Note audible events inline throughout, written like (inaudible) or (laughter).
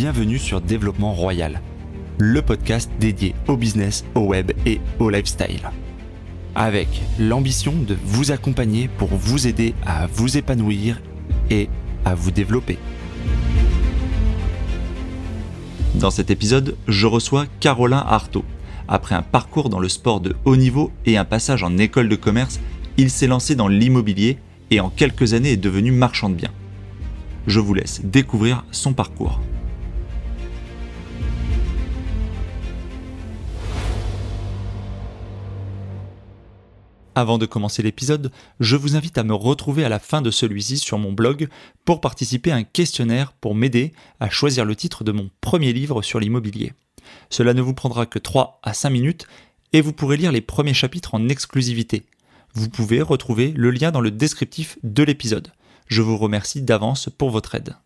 bienvenue sur Développement Royal, le podcast dédié au business, au web et au lifestyle. Avec l'ambition de vous accompagner pour vous aider à vous épanouir et à vous développer. Dans cet épisode, je reçois Caroline Artaud. Après un parcours dans le sport de haut niveau et un passage en école de commerce, il s'est lancé dans l'immobilier et en quelques années est devenu marchand de biens. Je vous laisse découvrir son parcours. Avant de commencer l'épisode, je vous invite à me retrouver à la fin de celui-ci sur mon blog pour participer à un questionnaire pour m'aider à choisir le titre de mon premier livre sur l'immobilier. Cela ne vous prendra que 3 à 5 minutes et vous pourrez lire les premiers chapitres en exclusivité. Vous pouvez retrouver le lien dans le descriptif de l'épisode. Je vous remercie d'avance pour votre aide.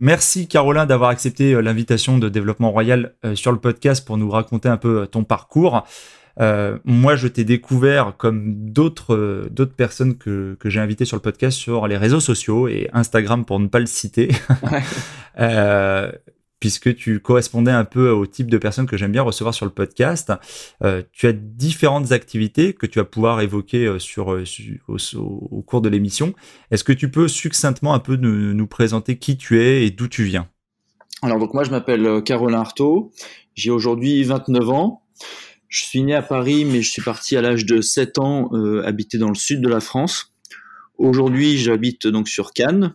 Merci Caroline d'avoir accepté euh, l'invitation de Développement Royal euh, sur le podcast pour nous raconter un peu euh, ton parcours. Euh, moi, je t'ai découvert comme d'autres euh, d'autres personnes que, que j'ai invitées sur le podcast sur les réseaux sociaux et Instagram pour ne pas le citer. (laughs) euh, puisque tu correspondais un peu au type de personnes que j'aime bien recevoir sur le podcast. Euh, tu as différentes activités que tu vas pouvoir évoquer sur, au, au, cours de l'émission. Est-ce que tu peux succinctement un peu nous, nous présenter qui tu es et d'où tu viens? Alors donc moi je m'appelle Caroline Artaud, j'ai aujourd'hui 29 ans. Je suis né à Paris, mais je suis parti à l'âge de 7 ans euh, habiter dans le sud de la France. Aujourd'hui, j'habite donc sur Cannes.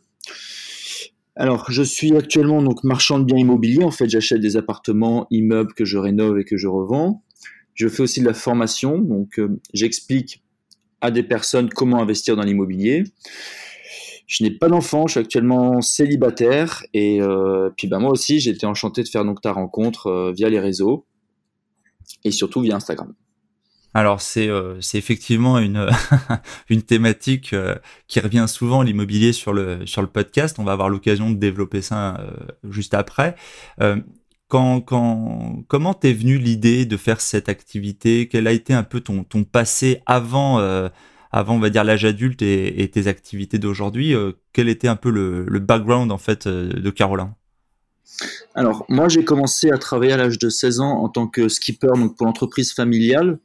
Alors, je suis actuellement donc marchand de biens immobiliers. En fait, j'achète des appartements, immeubles que je rénove et que je revends. Je fais aussi de la formation, donc euh, j'explique à des personnes comment investir dans l'immobilier. Je n'ai pas d'enfant, je suis actuellement célibataire et euh, puis ben moi aussi j'ai été enchanté de faire donc ta rencontre euh, via les réseaux et surtout via Instagram. Alors c'est euh, effectivement une (laughs) une thématique euh, qui revient souvent l'immobilier sur le sur le podcast. On va avoir l'occasion de développer ça euh, juste après. Quand quand comment t'es venu l'idée de faire cette activité? Quel a été un peu ton ton passé avant avant on va dire l'âge adulte et, et, tes activités d'aujourd'hui? Quel était un peu le, le background en fait de Caroline? Alors, moi, j'ai commencé à travailler à l'âge de 16 ans en tant que skipper donc pour l'entreprise familiale.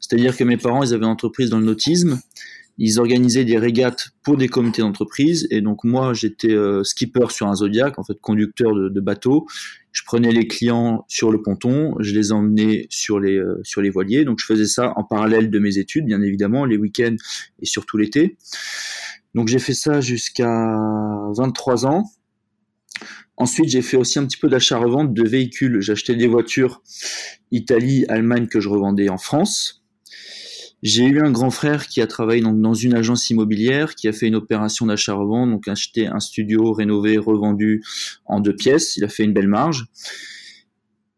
C'est-à-dire que mes parents, ils avaient une entreprise dans le nautisme. Ils organisaient des régates pour des comités d'entreprise. Et donc, moi, j'étais euh, skipper sur un Zodiac, en fait, conducteur de, bateau. Je prenais les clients sur le ponton, je les emmenais sur les, euh, sur les voiliers. Donc, je faisais ça en parallèle de mes études, bien évidemment, les week-ends et surtout l'été. Donc, j'ai fait ça jusqu'à 23 ans. Ensuite, j'ai fait aussi un petit peu d'achat-revente de véhicules. J'achetais des voitures Italie, Allemagne que je revendais en France. J'ai eu un grand frère qui a travaillé dans une agence immobilière, qui a fait une opération d'achat-revente, donc acheté un studio rénové, revendu en deux pièces. Il a fait une belle marge.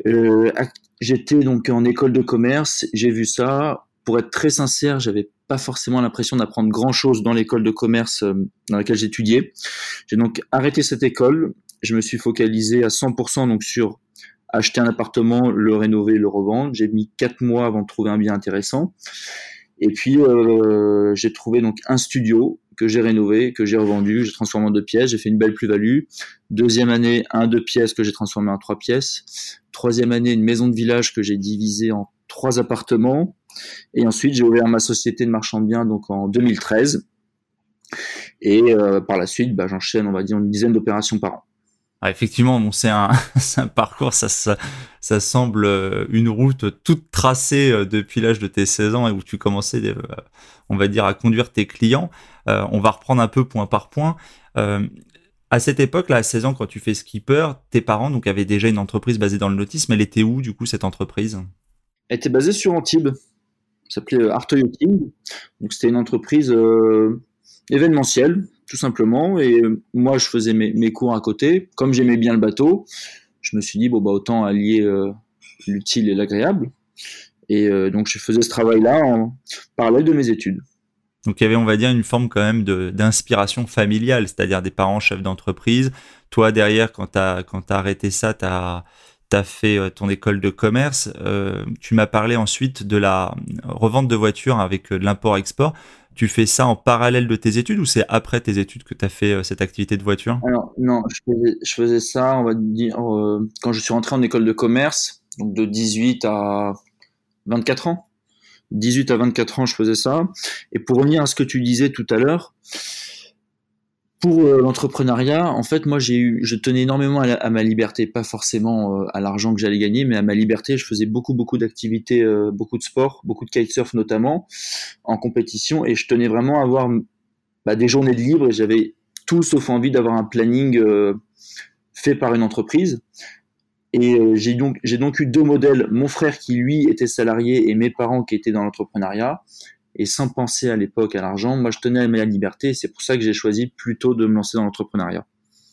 Euh, J'étais donc en école de commerce, j'ai vu ça. Pour être très sincère, j'avais pas forcément l'impression d'apprendre grand chose dans l'école de commerce euh, dans laquelle j'étudiais. J'ai donc arrêté cette école, je me suis focalisé à 100% donc sur acheter un appartement, le rénover, le revendre. J'ai mis quatre mois avant de trouver un bien intéressant. Et puis euh, j'ai trouvé donc un studio que j'ai rénové, que j'ai revendu, j'ai transformé en deux pièces, j'ai fait une belle plus-value. Deuxième année, un deux pièces que j'ai transformé en trois pièces. Troisième année, une maison de village que j'ai divisée en trois appartements. Et ensuite, j'ai ouvert ma société de marchand de biens donc en 2013. Et euh, par la suite, bah, j'enchaîne, on va dire, une dizaine d'opérations par an. Ah, effectivement, bon, c'est un, (laughs) parcours, ça, semble euh, une route toute tracée euh, depuis l'âge de tes 16 ans et où tu commençais, euh, on va dire, à conduire tes clients. On va reprendre un peu point par point. À cette époque-là, à 16 ans, quand tu fais skipper, tes parents donc avaient déjà une entreprise basée dans le nautisme. Elle était où, du coup, cette entreprise? Elle était basée sur Antibes. S'appelait King. Donc, c'était une entreprise événementielle, tout simplement. Et moi, je faisais mes, cours à côté. Comme j'aimais bien le bateau, je me suis dit, bon, bah, autant allier euh, l'utile et l'agréable. Et euh, donc, je faisais ce travail-là en parallèle de mes études. Donc, il y avait, on va dire, une forme quand même d'inspiration familiale, c'est-à-dire des parents chefs d'entreprise. Toi, derrière, quand tu as, as arrêté ça, tu as fait ton école de commerce. Euh, tu m'as parlé ensuite de la revente de voitures avec l'import-export. Tu fais ça en parallèle de tes études ou c'est après tes études que tu as fait euh, cette activité de voiture? Alors, non, je faisais, ça, on va dire, euh, quand je suis rentré en école de commerce, donc de 18 à 24 ans. 18 à 24 ans, je faisais ça. Et pour revenir à ce que tu disais tout à l'heure, pour euh, l'entrepreneuriat, en fait, moi, j'ai eu, je tenais énormément à, ma liberté, pas forcément euh, à l'argent que j'allais gagner, mais à ma liberté. Je faisais beaucoup, beaucoup d'activités, euh, beaucoup de sport, beaucoup de kitesurf notamment, en compétition, et je tenais vraiment à avoir bah, des journées de libre. Et j'avais tout sauf envie d'avoir un planning fait par une entreprise. Et j'ai donc, j'ai donc eu deux modèles. Mon frère qui lui était salarié et mes parents qui étaient dans l'entrepreneuriat et sans penser à l'époque à l'argent. Moi, je tenais à ma liberté c'est pour ça que j'ai choisi plutôt de me lancer dans l'entrepreneuriat.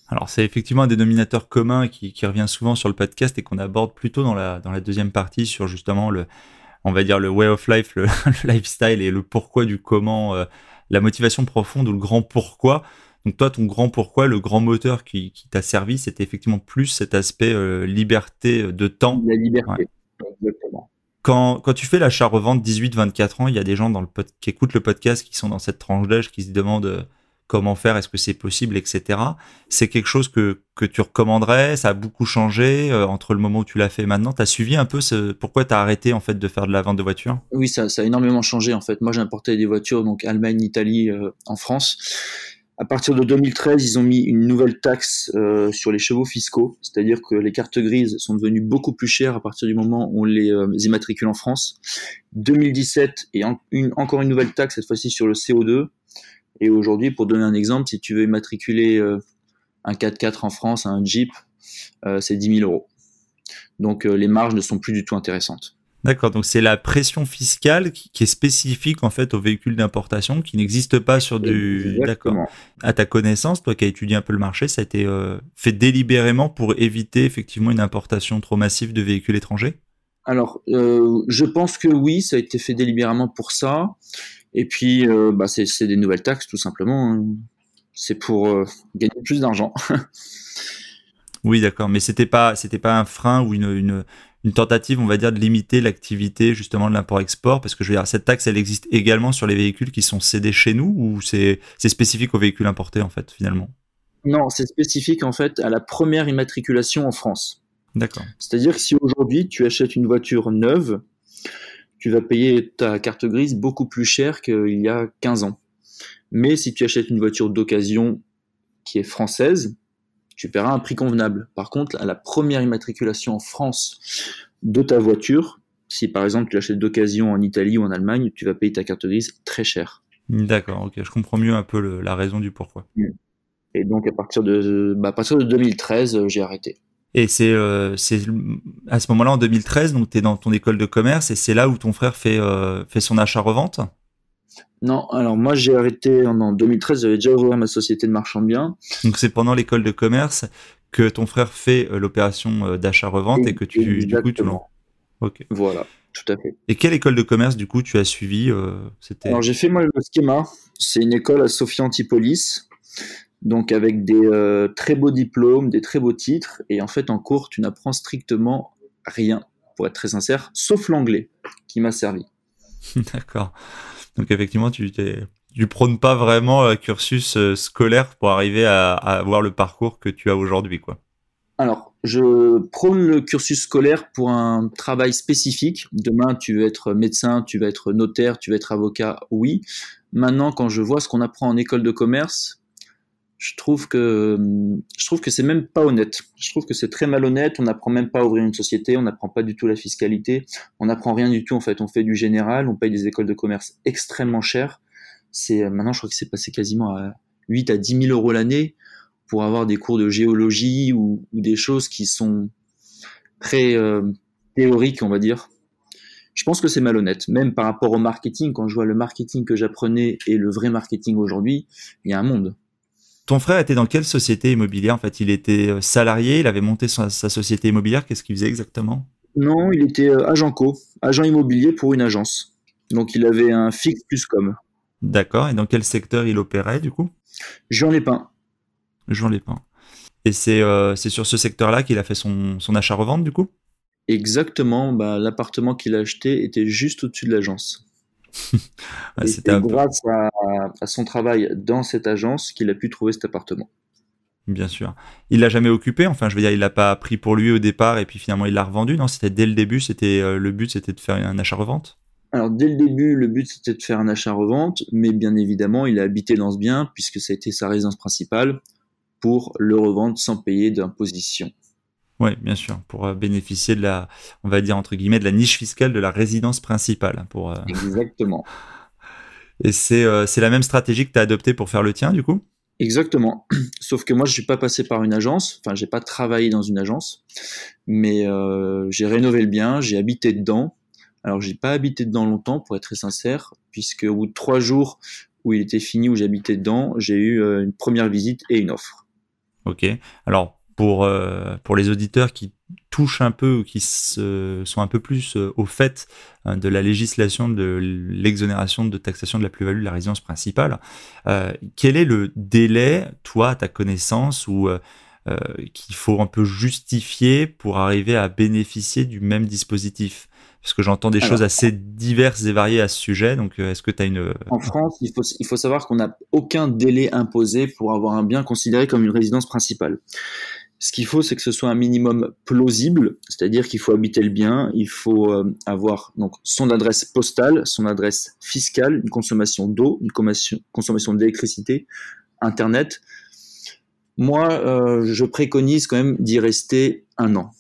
Alors, c'est effectivement un dénominateur commun qui, qui, revient souvent sur le podcast et qu'on aborde plutôt dans la, dans la deuxième partie sur justement le, on va dire, le way of life, le, (laughs) lifestyle et le pourquoi du comment, euh, la motivation profonde ou le grand pourquoi. Donc toi, ton grand pourquoi, le grand moteur qui, qui t'a servi, c'était effectivement plus cet aspect euh, liberté de temps. La liberté, exactement quand, quand tu fais l'achat-revente 18-24 ans, il y a des gens dans le qui écoutent le podcast qui sont dans cette tranche d'âge qui se demandent euh, comment faire, est-ce que c'est possible, etc. C'est quelque chose que, que tu recommanderais Ça a beaucoup changé euh, entre le moment où tu l'as fait et maintenant. Tu as suivi un peu pourquoi tu as arrêté en fait de faire de la vente de voitures? Oui, ça, ça a énormément changé en fait. Moi, j'importais des voitures donc Allemagne, Italie, euh, en France. À partir de 2013, ils ont mis une nouvelle taxe euh, sur les chevaux fiscaux, c'est-à-dire que les cartes grises sont devenues beaucoup plus chères à partir du moment où on les euh, immatricule en France. 2017 et encore une nouvelle taxe cette fois-ci sur le CO2. Et aujourd'hui, pour donner un exemple, si tu veux immatriculer euh, un 4x4 en France, un Jeep, c'est 10 000 euros. Donc les marges ne sont plus du tout intéressantes. D'accord, donc c'est la pression fiscale qui, est spécifique en fait aux véhicules d'importation, qui n'existe pas sur du. D'accord. À ta connaissance, toi qui as étudié un peu le marché, ça a été euh, fait délibérément pour éviter effectivement une importation trop massive de véhicules étrangers? Alors, euh, je pense que oui, ça a été fait délibérément pour ça. Et puis, euh, bah, c'est des nouvelles taxes tout simplement. Hein. C'est pour gagner plus d'argent. (laughs) oui, d'accord, mais c'était pas c'était pas un frein ou une une tentative, on va dire, de limiter l'activité justement de l'import-export Parce que je veux dire, cette taxe, elle existe également sur les véhicules qui sont cédés chez nous ou c'est spécifique aux véhicules importés en fait, finalement? Non, c'est spécifique en fait à la première immatriculation en France. D'accord. C'est-à-dire que si aujourd'hui tu achètes une voiture neuve, tu vas payer ta carte grise beaucoup plus cher qu'il y a 15 ans. Mais si tu achètes une voiture d'occasion qui est française, tu paieras un prix convenable. Par contre, à la première immatriculation en France de ta voiture, si par exemple tu l'achètes d'occasion en Italie ou en Allemagne, tu vas payer ta carte grise très cher. D'accord, ok, je comprends mieux un peu la raison du pourquoi. Mm. Et donc à partir de, bah, à partir de 2013, euh, j'ai arrêté. Et c'est euh, à ce moment-là, en 2013, donc tu es dans ton école de commerce et c'est là où ton frère fait, euh, fait son achat-revente? Non, alors moi j'ai arrêté en 2013, j'avais déjà ouvert ma société de marchand de biens. Donc c'est pendant l'école de commerce que ton frère fait euh, l'opération euh, d'achat-revente et que tu, du coup, tu Ok. Voilà, tout à fait. Et quelle école de commerce, du coup, tu as suivi euh, Alors j'ai fait moi le schéma. C'est une école à Sophie Antipolis, donc avec des très beaux diplômes, des très beaux titres. Et en fait, en cours, tu n'apprends strictement rien, pour être très sincère, sauf l'anglais, qui m'a servi. (laughs) D'accord. Donc effectivement, tu tu prônes pas vraiment un cursus euh, scolaire pour arriver à, avoir le parcours que tu as aujourd'hui, quoi. Alors, je prône le cursus scolaire pour un travail spécifique. Demain, tu veux être médecin, tu vas être notaire, tu vas être avocat, oui. Maintenant, quand je vois ce qu'on apprend en école de commerce, je trouve que je trouve que c'est même pas honnête. Je trouve que c'est très malhonnête. On n'apprend même pas à ouvrir une société, on n'apprend pas du tout la fiscalité, on n'apprend rien du tout. En fait, on fait du général, on paye des écoles de commerce extrêmement chères. C'est maintenant, je crois que c'est passé quasiment à 8 à 10 000 euros l'année pour avoir des cours de géologie ou, des choses qui sont très euh, théoriques, on va dire. Je pense que c'est malhonnête, même par rapport au marketing. Quand je vois le marketing que j'apprenais et le vrai marketing aujourd'hui, il y a un monde. Ton frère était dans quelle société immobilière En fait, il était euh, salarié, il avait monté sa, société immobilière. Qu'est-ce qu'il faisait exactement? Non, il était euh, agent co, agent immobilier pour une agence. Donc, il avait un fixe plus com. D'accord. Et dans quel secteur il opérait du coup? Jean Lépin. Jean Lépin. Et c'est euh, sur ce secteur-là qu'il a fait son, son achat-revente du coup? Exactement. Bah, L'appartement qu'il a acheté était juste au-dessus de l'agence. (laughs) c'est grâce à, son travail dans cette agence qu'il a pu trouver cet appartement. Bien sûr. Il l'a jamais occupé. Enfin, je veux dire, il l'a pas pris pour lui au départ et puis finalement il l'a revendu. Non, c'était dès le début. C'était euh, le but, c'était de faire un achat-revente? Alors dès le début, le but c'était de faire un achat-revente, mais bien évidemment, il a habité dans ce bien puisque ça a été sa résidence principale pour le revendre sans payer d'imposition. Oui, bien sûr, pour euh, bénéficier de la, on va dire entre guillemets, de la niche fiscale de la résidence principale. Pour, euh, Exactement. (laughs) Et c'est la même stratégie que tu as adoptée pour faire le tien, du coup? Exactement. (clears throat) Sauf que moi, je suis pas passé par une agence. Enfin, j'ai pas travaillé dans une agence, mais euh, j'ai rénové le bien, j'ai habité dedans. Alors, j'ai pas habité dedans longtemps, pour être très sincère, puisque au bout de trois jours où il était fini, où j'habitais dedans, j'ai eu euh, une première visite et une offre. Ok. Alors, pour, euh, pour les auditeurs qui touchent un peu ou qui se, sont un peu plus euh, au fait hein, de la législation de l'exonération de taxation de la plus-value de la résidence principale, euh, quel est le délai, toi, à ta connaissance, ou qu'il faut un peu justifier pour arriver à bénéficier du même dispositif? Parce que j'entends des choses assez diverses et variées à ce sujet. Donc, est-ce que tu as une... En France, il faut, il faut savoir qu'on n'a aucun délai imposé pour avoir un bien considéré comme une résidence principale. Ce qu'il faut, c'est que ce soit un minimum plausible, c'est-à-dire qu'il faut habiter le bien, il faut euh, avoir donc son adresse postale, son adresse fiscale, une consommation d'eau, une consommation, d'électricité, internet. Moi, euh, je préconise quand même d'y rester un an.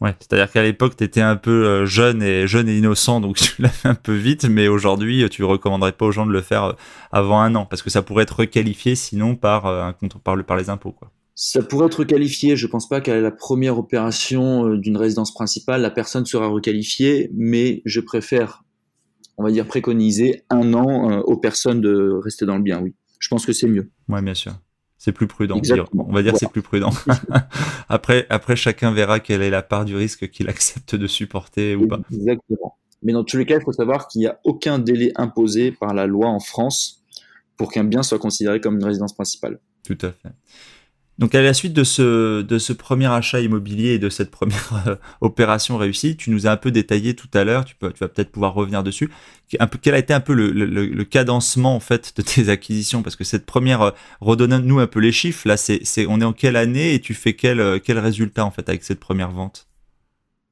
Ouais, c'est-à-dire qu'à l'époque, tu étais un peu euh, jeune et jeune et innocent, donc (laughs) tu l'as fait un peu vite, mais aujourd'hui, tu ne recommanderais pas aux gens de le faire avant un an, parce que ça pourrait être requalifié sinon par, par, par les impôts. Quoi. Ça pourrait être requalifié. Je pense pas qu'à la première opération euh, d'une résidence principale, la personne sera requalifiée, mais je préfère, on va dire, préconiser un an euh, aux personnes de rester dans le bien. Oui, je pense que c'est mieux. Oui, bien sûr. C'est plus prudent. On va dire que c'est plus prudent. (laughs) après, après, chacun verra quelle est la part du risque qu'il accepte de supporter ou pas. Exactement. Mais dans tous les cas, il faut savoir qu'il n'y a aucun délai imposé par la loi en France pour qu'un bien soit considéré comme une résidence principale. Tout à fait. Donc à la suite de ce, de ce premier achat immobilier et de cette première euh, opération réussie, tu nous as un peu détaillé tout à l'heure, tu, peux, tu vas peut-être pouvoir revenir dessus, un peu, quel a été un peu le, le, cadencement en fait de tes acquisitions? Parce que cette première, euh, redonne-nous un peu les chiffres, là c'est, c'est, on est en quelle année et tu fais quel, euh, quel résultat en fait avec cette première vente?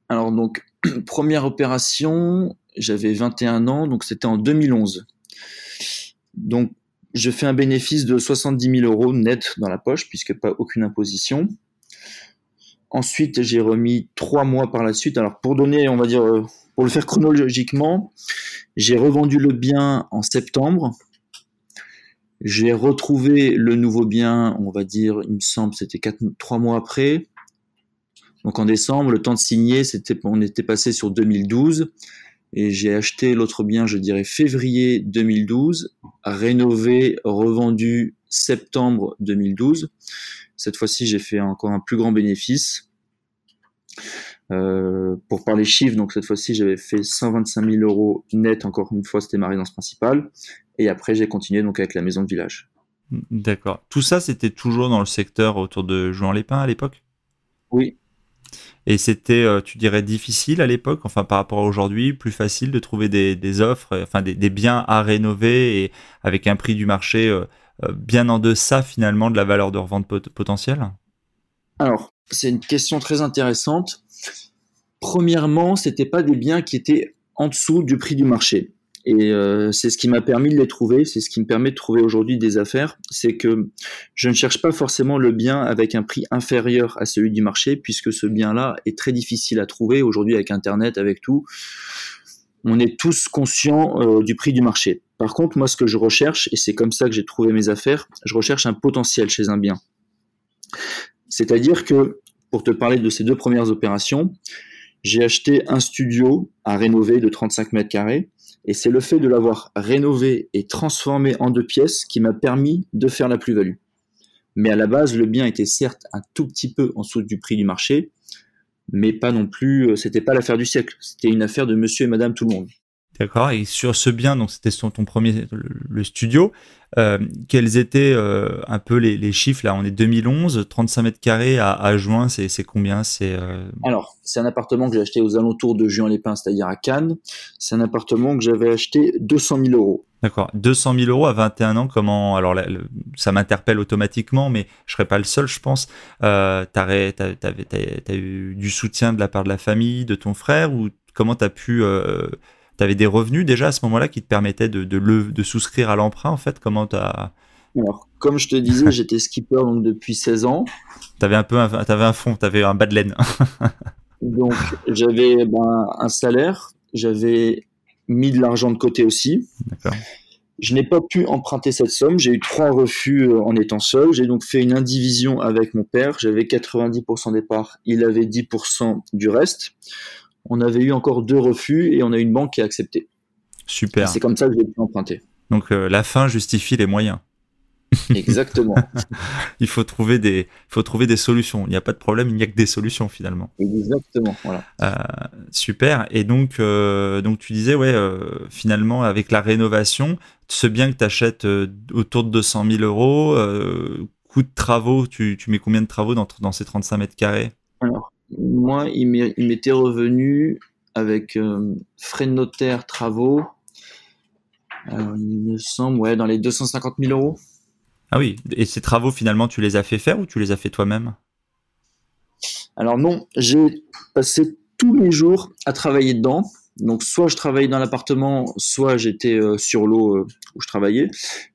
Alors donc, (clears throat) première opération, j'avais 21 ans, donc c'était en 2011. Donc je fais un bénéfice de 70 000 euros net dans la poche, puisque pas aucune imposition. Ensuite, j'ai remis trois mois par la suite. Alors, pour donner, on va dire, euh, pour le faire chronologiquement, j'ai revendu le bien en septembre. J'ai retrouvé le nouveau bien, on va dire, il me semble, c'était trois mois après. Donc en décembre, le temps de signer, on était passé sur 2012 et j'ai acheté l'autre bien, je dirais février 2012, rénové, revendu septembre 2012. Cette fois-ci, j'ai fait encore un plus grand bénéfice. Euh, pour parler chiffres, donc cette fois-ci, j'avais fait 125 000 euros net. Encore une fois, c'était ma résidence principale. Et après, j'ai continué donc avec la maison de village. D'accord. Tout ça, c'était toujours dans le secteur autour de Jouan-les-Pins à l'époque? Oui, et c'était, euh, tu dirais, difficile à l'époque, enfin par rapport à aujourd'hui, plus facile de trouver des, offres, euh, enfin des, biens à rénover et avec un prix du marché euh, bien en deçà finalement de la valeur de revente potentielle? Alors, c'est une question très intéressante. Premièrement, c'était pas des biens qui étaient en dessous du prix du marché. Et euh, c'est ce qui m'a permis de les trouver, c'est ce qui me permet de trouver aujourd'hui des affaires, c'est que je ne cherche pas forcément le bien avec un prix inférieur à celui du marché, puisque ce bien-là est très difficile à trouver aujourd'hui avec Internet, avec tout. On est tous conscients euh, du prix du marché. Par contre, moi, ce que je recherche, et c'est comme ça que j'ai trouvé mes affaires, je recherche un potentiel chez un bien. C'est-à-dire que, pour te parler de ces deux premières opérations, j'ai acheté un studio à rénover de 35 mètres carrés et c'est le fait de l'avoir rénové et transformé en deux pièces qui m'a permis de faire la plus-value. Mais à la base, le bien était certes un tout petit peu en dessous du prix du marché, mais pas non plus, euh, c'était pas l'affaire du siècle. C'était une affaire de monsieur et madame tout le monde. D'accord. Et sur ce bien, donc c'était ton premier le, studio. Euh, quels étaient euh, un peu les, chiffres là? On est 2011, 35 mètres carrés à, juin, c'est combien? C'est euh, alors c'est un appartement que j'ai acheté aux alentours de Juin-les-Pins, c'est-à-dire à Cannes. C'est un appartement que j'avais acheté 200 000 euros. D'accord. 200 000 euros à 21 ans, comment Alors ça m'interpelle automatiquement, mais je serais pas le seul, je pense. Euh, tu as, eu du soutien de la part de la famille, de ton frère, ou comment tu as pu tu avais des revenus déjà à ce moment-là qui te permettaient de, de, de souscrire à l'emprunt en fait Comment tu as. Alors, comme je te disais, (laughs) j'étais skipper donc depuis 16 ans. Tu avais un peu un, avais un fond, tu avais un bas de laine. (laughs) donc, j'avais ben, un salaire, j'avais mis de l'argent de côté aussi. D'accord. Je n'ai pas pu emprunter cette somme. J'ai eu trois refus euh, en étant seul. J'ai donc fait une indivision avec mon père. J'avais 90% des parts. Il avait 10% du reste on avait eu encore deux refus et on a eu une banque qui a accepté. Super. C'est comme ça que j'ai pu emprunter. Donc euh, la fin justifie les moyens. (laughs) Exactement. il faut trouver des, faut trouver des solutions. Il n'y a pas de problème, il n'y a que des solutions finalement. Exactement. Voilà. Euh, super. Et donc, euh, donc tu disais, ouais, finalement, avec la rénovation, ce bien que tu achètes autour de 200 000 euros, coût de travaux, tu, tu, mets combien de travaux dans, dans ces 35 mètres carrés? Alors, moi, il m'était revenu avec euh, frais de notaire, travaux, euh, il me semble, ouais, dans les 250 000 euros. Ah oui, et ces travaux, finalement, tu les as fait faire ou tu les as fait toi-même? Alors non, j'ai passé tous mes jours à travailler dedans. Donc soit je travaillais dans l'appartement, soit j'étais euh, sur l'eau euh, où je travaillais.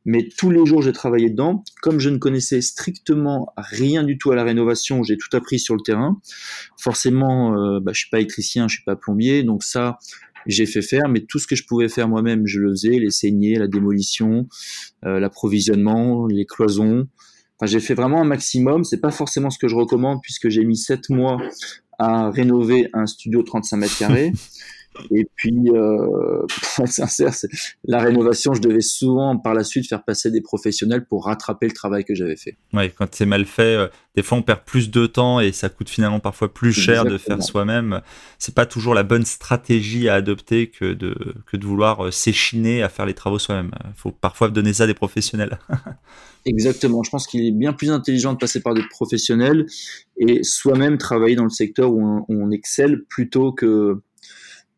Mais tous les jours j'ai travaillé dedans. Comme je ne connaissais strictement rien du tout à la rénovation, j'ai tout appris sur le terrain. Forcément, euh, bah, je suis pas électricien, je suis pas plombier, donc ça j'ai fait faire. Mais tout ce que je pouvais faire moi-même, je le faisais les saignées, la démolition, euh, l'approvisionnement, les cloisons. Enfin, j'ai fait vraiment un maximum. C'est pas forcément ce que je recommande puisque j'ai mis sept mois à rénover un studio 35 mètres carrés. (laughs) Et puis, euh, (laughs) pour être sincère, la rénovation, je devais souvent par la suite faire passer des professionnels pour rattraper le travail que j'avais fait. Oui, quand c'est mal fait, euh, des fois on perd plus de temps et ça coûte finalement parfois plus cher de faire soi-même. C'est pas toujours la bonne stratégie à adopter que de, que de vouloir euh, s'échiner à faire les travaux soi-même. Il faut parfois donner ça à des professionnels. (laughs) Exactement. Je pense qu'il est bien plus intelligent de passer par des professionnels et soi-même travailler dans le secteur où on, où on excelle plutôt que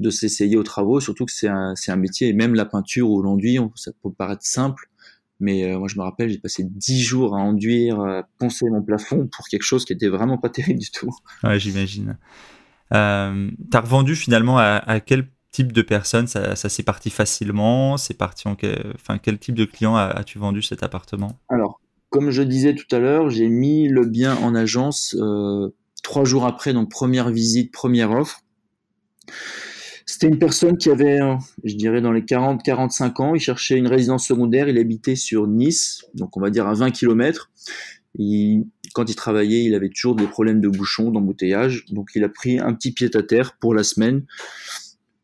de s'essayer aux travaux, surtout que c'est un, un, métier, et même la peinture ou l'enduit, ça peut paraître simple, mais euh, moi je me rappelle, j'ai passé dix jours à enduire, à poncer mon plafond pour quelque chose qui était vraiment pas (laughs) terrible du tout. Ouais, j'imagine. Euh, T'as revendu finalement à, quel type de personnes? Ça, s'est parti facilement? C'est parti en quel, enfin, quel type de client as-tu vendu cet appartement? Alors, comme je disais tout à l'heure, j'ai mis le bien en agence euh, trois jours après, donc première visite, première offre. C'était une personne qui avait, je dirais, dans les 40-45 ans. Il cherchait une résidence secondaire. Il habitait sur Nice, donc on va dire à 20 km. quand il travaillait, il avait toujours des problèmes de bouchons, d'embouteillage. Donc il a pris un petit pied à terre pour la semaine,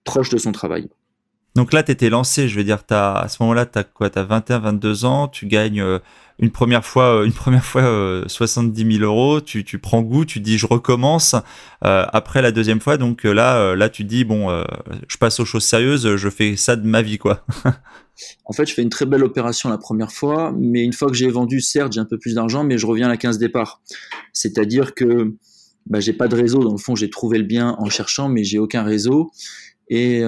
proche de son travail. Donc là, tu étais lancé, je veux dire, à ce moment-là, tu as quoi Tu as 21, 22 ans, tu gagnes euh, une première fois, euh, une première fois 70 euh, 000 euros, tu, tu, prends goût, tu dis je recommence. après la deuxième fois, donc là, là, tu dis bon, je passe aux choses sérieuses, je fais ça de ma vie, quoi. en fait, je fais une très belle opération la première fois, mais une fois que j'ai vendu, certes, j'ai un peu plus d'argent, mais je reviens à la 15 départ. C'est-à-dire que bah, j'ai pas de réseau. Dans le fond, j'ai trouvé le bien en cherchant, mais j'ai aucun réseau. Et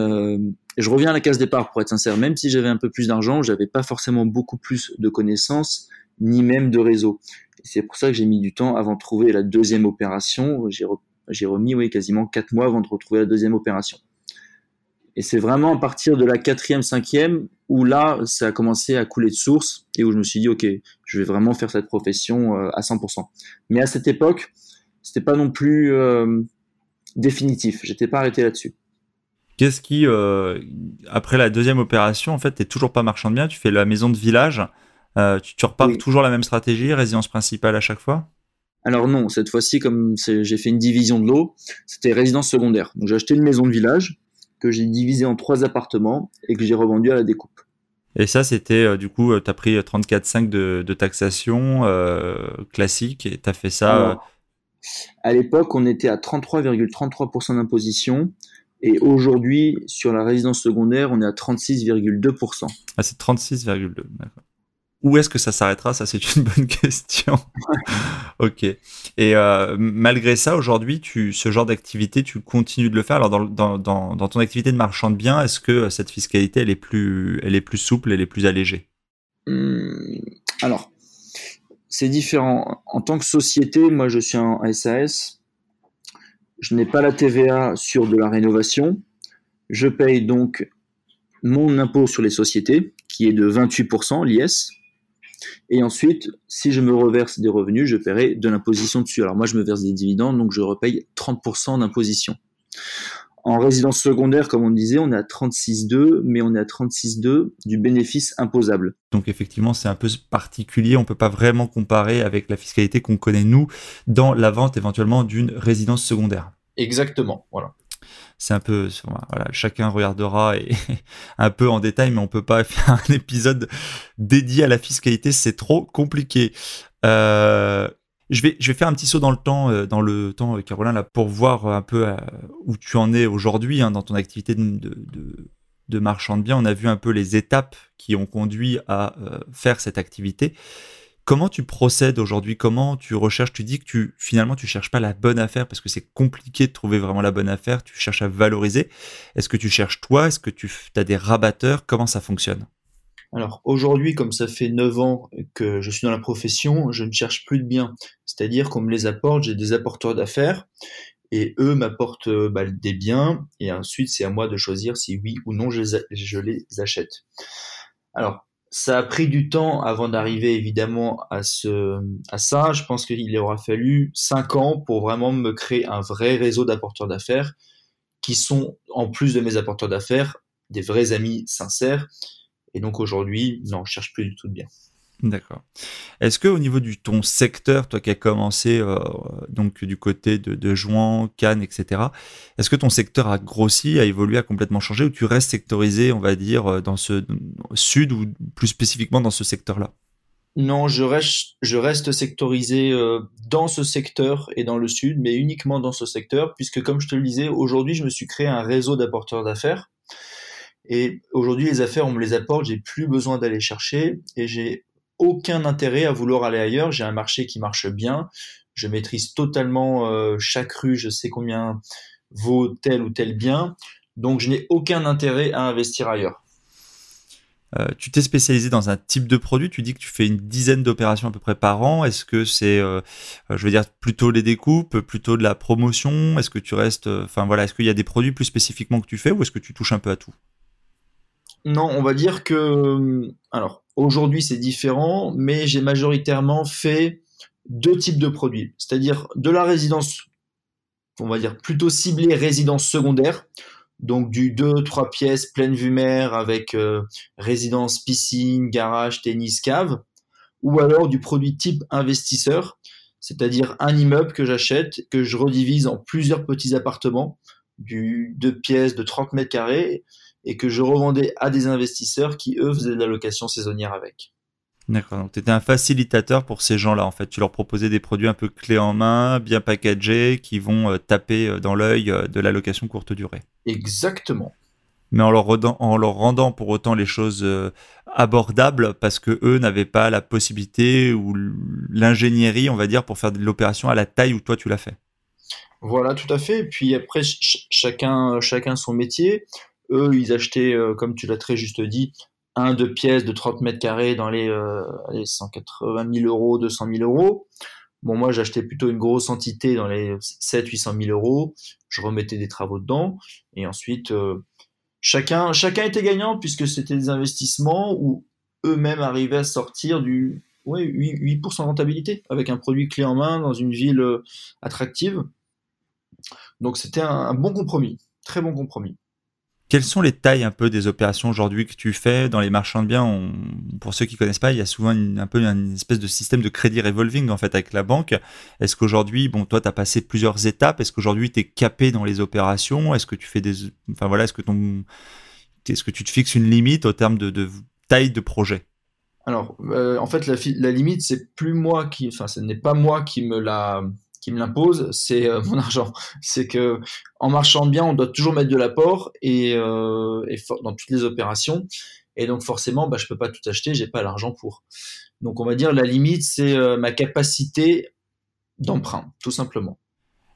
je reviens à la case départ pour être sincère, même si j'avais un peu plus d'argent, j'avais pas forcément beaucoup plus de connaissances, ni même de réseau. C'est pour ça que j'ai mis du temps avant de trouver la deuxième opération. J'ai remis oui, quasiment quatre mois avant de retrouver la deuxième opération. Et c'est vraiment à partir de la quatrième, cinquième où là, ça a commencé à couler de source et où je me suis dit, OK, je vais vraiment faire cette profession euh, à 100%. Mais à cette époque, c'était pas non plus euh, définitif. J'étais pas arrêté là-dessus. Qu'est-ce qui, euh, après la deuxième opération, en fait, t'es toujours pas marchand de biens, tu fais la maison de village, euh, tu, repars toujours la même stratégie, résidence principale à chaque fois? Alors non, cette fois-ci, comme j'ai fait une division de l'eau, c'était résidence secondaire. Donc j'ai acheté une maison de village que j'ai divisée en trois appartements et que j'ai revendu à la découpe. Et ça, c'était euh, du coup, tu as pris 34,5 de, de taxation classique et tu as fait ça. à l'époque, on était à 33,33% d'imposition Et aujourd'hui, sur la résidence secondaire, on est à 36,2%. Ah, c'est 36,2, d'accord. Où est-ce que ça s'arrêtera? Ça, c'est une (laughs) bonne question. ok. Et euh, malgré ça, aujourd'hui, tu, ce genre d'activité, tu continues de le faire? Alors, dans, dans, dans, dans ton activité de marchand de biens, est-ce que cette fiscalité, elle est plus, elle est plus souple, elle est plus allégée? Hum, Alors, c'est différent. En tant que société, moi, je suis un SAS. Je n'ai pas la TVA sur de la rénovation. Je paye donc mon impôt sur les sociétés, qui est de 28%, l'IS. Et ensuite, si je me reverse des revenus, je paierai de l'imposition dessus. Alors moi, je me verse des dividendes, donc je repaye 30% d'imposition. En résidence secondaire, comme on disait, on est à 36,2, mais on est à 36,2 du bénéfice imposable. Donc effectivement, c'est un peu particulier. On peut pas vraiment comparer avec la fiscalité qu'on connaît nous dans la vente éventuellement d'une résidence secondaire. Exactement. Voilà c'est un peu voilà chacun regardera et (laughs) un peu en détail mais on peut pas (laughs) faire un épisode dédié à la fiscalité c'est trop compliqué euh, je vais, faire un petit saut dans le temps, euh, dans le temps, euh, Caroline, là, pour voir un peu où tu en es aujourd'hui hein, dans ton activité de, marchand de biens. On a vu un peu les étapes qui ont conduit à faire cette activité. Comment tu procèdes aujourd'hui? Comment tu recherches? Tu dis que tu finalement tu cherches pas la bonne affaire parce que c'est compliqué de trouver vraiment la bonne affaire. Tu cherches à valoriser. Est-ce que tu cherches toi? Est-ce que tu as des rabatteurs? Comment ça fonctionne? Alors aujourd'hui, comme ça fait 9 ans que je suis dans la profession, je ne cherche plus de biens. C'est-à-dire qu'on me les apporte, j'ai des apporteurs d'affaires et eux m'apportent euh, bah, des biens et ensuite c'est à moi de choisir si oui ou non je les achète. Alors ça a pris du temps avant d'arriver évidemment à ce à ça. Je pense qu'il aura fallu cinq ans pour vraiment me créer un vrai réseau d'apporteurs d'affaires qui sont en plus de mes apporteurs d'affaires des vrais amis sincères. Et donc aujourd'hui, non, je cherche plus du tout de bien. D'accord. Est-ce que au niveau du ton secteur, toi qui as commencé euh, donc du côté de, de Jouan, Cannes, etc., est-ce que ton secteur a grossi, a évolué, a complètement changé, ou tu restes sectorisé, on va dire, euh, dans ce sud ou plus spécifiquement dans ce secteur-là? Non, je reste, je reste sectorisé euh, dans ce secteur et dans le sud, mais uniquement dans ce secteur, puisque comme je te le disais, aujourd'hui, je me suis créé un réseau d'apporteurs d'affaires. Et aujourd'hui, les affaires, on me les apporte, j'ai plus besoin d'aller chercher et j'ai aucun intérêt à vouloir aller ailleurs. J'ai un marché qui marche bien. Je maîtrise totalement euh, chaque rue. Je sais combien vaut tel ou tel bien. Donc, je n'ai aucun intérêt à investir ailleurs. Euh, tu t'es spécialisé dans un type de produit. Tu dis que tu fais une dizaine d'opérations à peu près par an. Est-ce que c'est, euh, je veux dire, plutôt les découpes, plutôt de la promotion? Est-ce que tu restes, enfin voilà, est-ce qu'il y a des produits plus spécifiquement que tu fais ou est-ce que tu touches un peu à tout? Non, on va dire que, alors, Aujourd'hui, c'est différent, mais j'ai majoritairement fait deux types de produits, c'est-à-dire de la résidence, on va dire plutôt ciblée résidence secondaire, donc du 2-3 pièces pleine vue mer avec euh, résidence piscine, garage, tennis, cave, ou alors du produit type investisseur, c'est-à-dire un immeuble que j'achète, que je redivise en plusieurs petits appartements, du 2 pièces de 30 mètres carrés, et que je revendais à des investisseurs qui, eux, faisaient de la location saisonnière avec. D'accord, donc tu étais un facilitateur pour ces gens-là, en fait. Tu leur proposais des produits un peu clés en main, bien packagés, qui vont euh, taper euh, dans l'œil euh, de la location courte durée. Exactement. Mais en leur, en leur rendant pour autant les choses abordables, parce que eux n'avaient pas la possibilité ou l'ingénierie, on va dire, pour faire de l'opération à la taille où toi tu l'as fait. Voilà, tout à fait. Et puis après, chacun, chacun son métier. Eux, ils achetaient, euh, comme tu l'as très juste dit, un deux pièces de 30 mètres carrés dans les, 180 000 euros, 200 000 euros. Bon, moi, j'achetais plutôt une grosse entité dans les 7 800 000 euros. Je remettais des travaux dedans. Et ensuite, euh, chacun, était gagnant puisque c'était des investissements où eux-mêmes arrivaient à sortir du ouais, 8%, de rentabilité avec un produit clé en main dans une ville euh, attractive. Donc, c'était un bon compromis. Très bon compromis. Quelles sont les tailles un peu des opérations aujourd'hui que tu fais dans les marchands de biens? Pour ceux qui connaissent pas, il y a souvent un peu une espèce de système de crédit revolving en fait avec la banque. Est-ce qu'aujourd'hui, bon, toi, tu as passé plusieurs étapes? Est-ce qu'aujourd'hui, tu es capé dans les opérations? Est-ce que tu fais des, enfin voilà, est-ce que est-ce que tu te fixes une limite au terme de, taille de projet? Alors, euh, en fait, la, la limite, c'est plus moi qui, enfin, ce n'est pas moi qui me la qui me l'impose, c'est euh, (laughs) mon argent. C'est que en marchant bien, on doit toujours mettre de l'apport et, euh, dans toutes les opérations. Et donc forcément, bah, je peux pas tout acheter, j'ai pas l'argent pour. Donc on va dire la limite, c'est euh, ma capacité d'emprunt, tout simplement.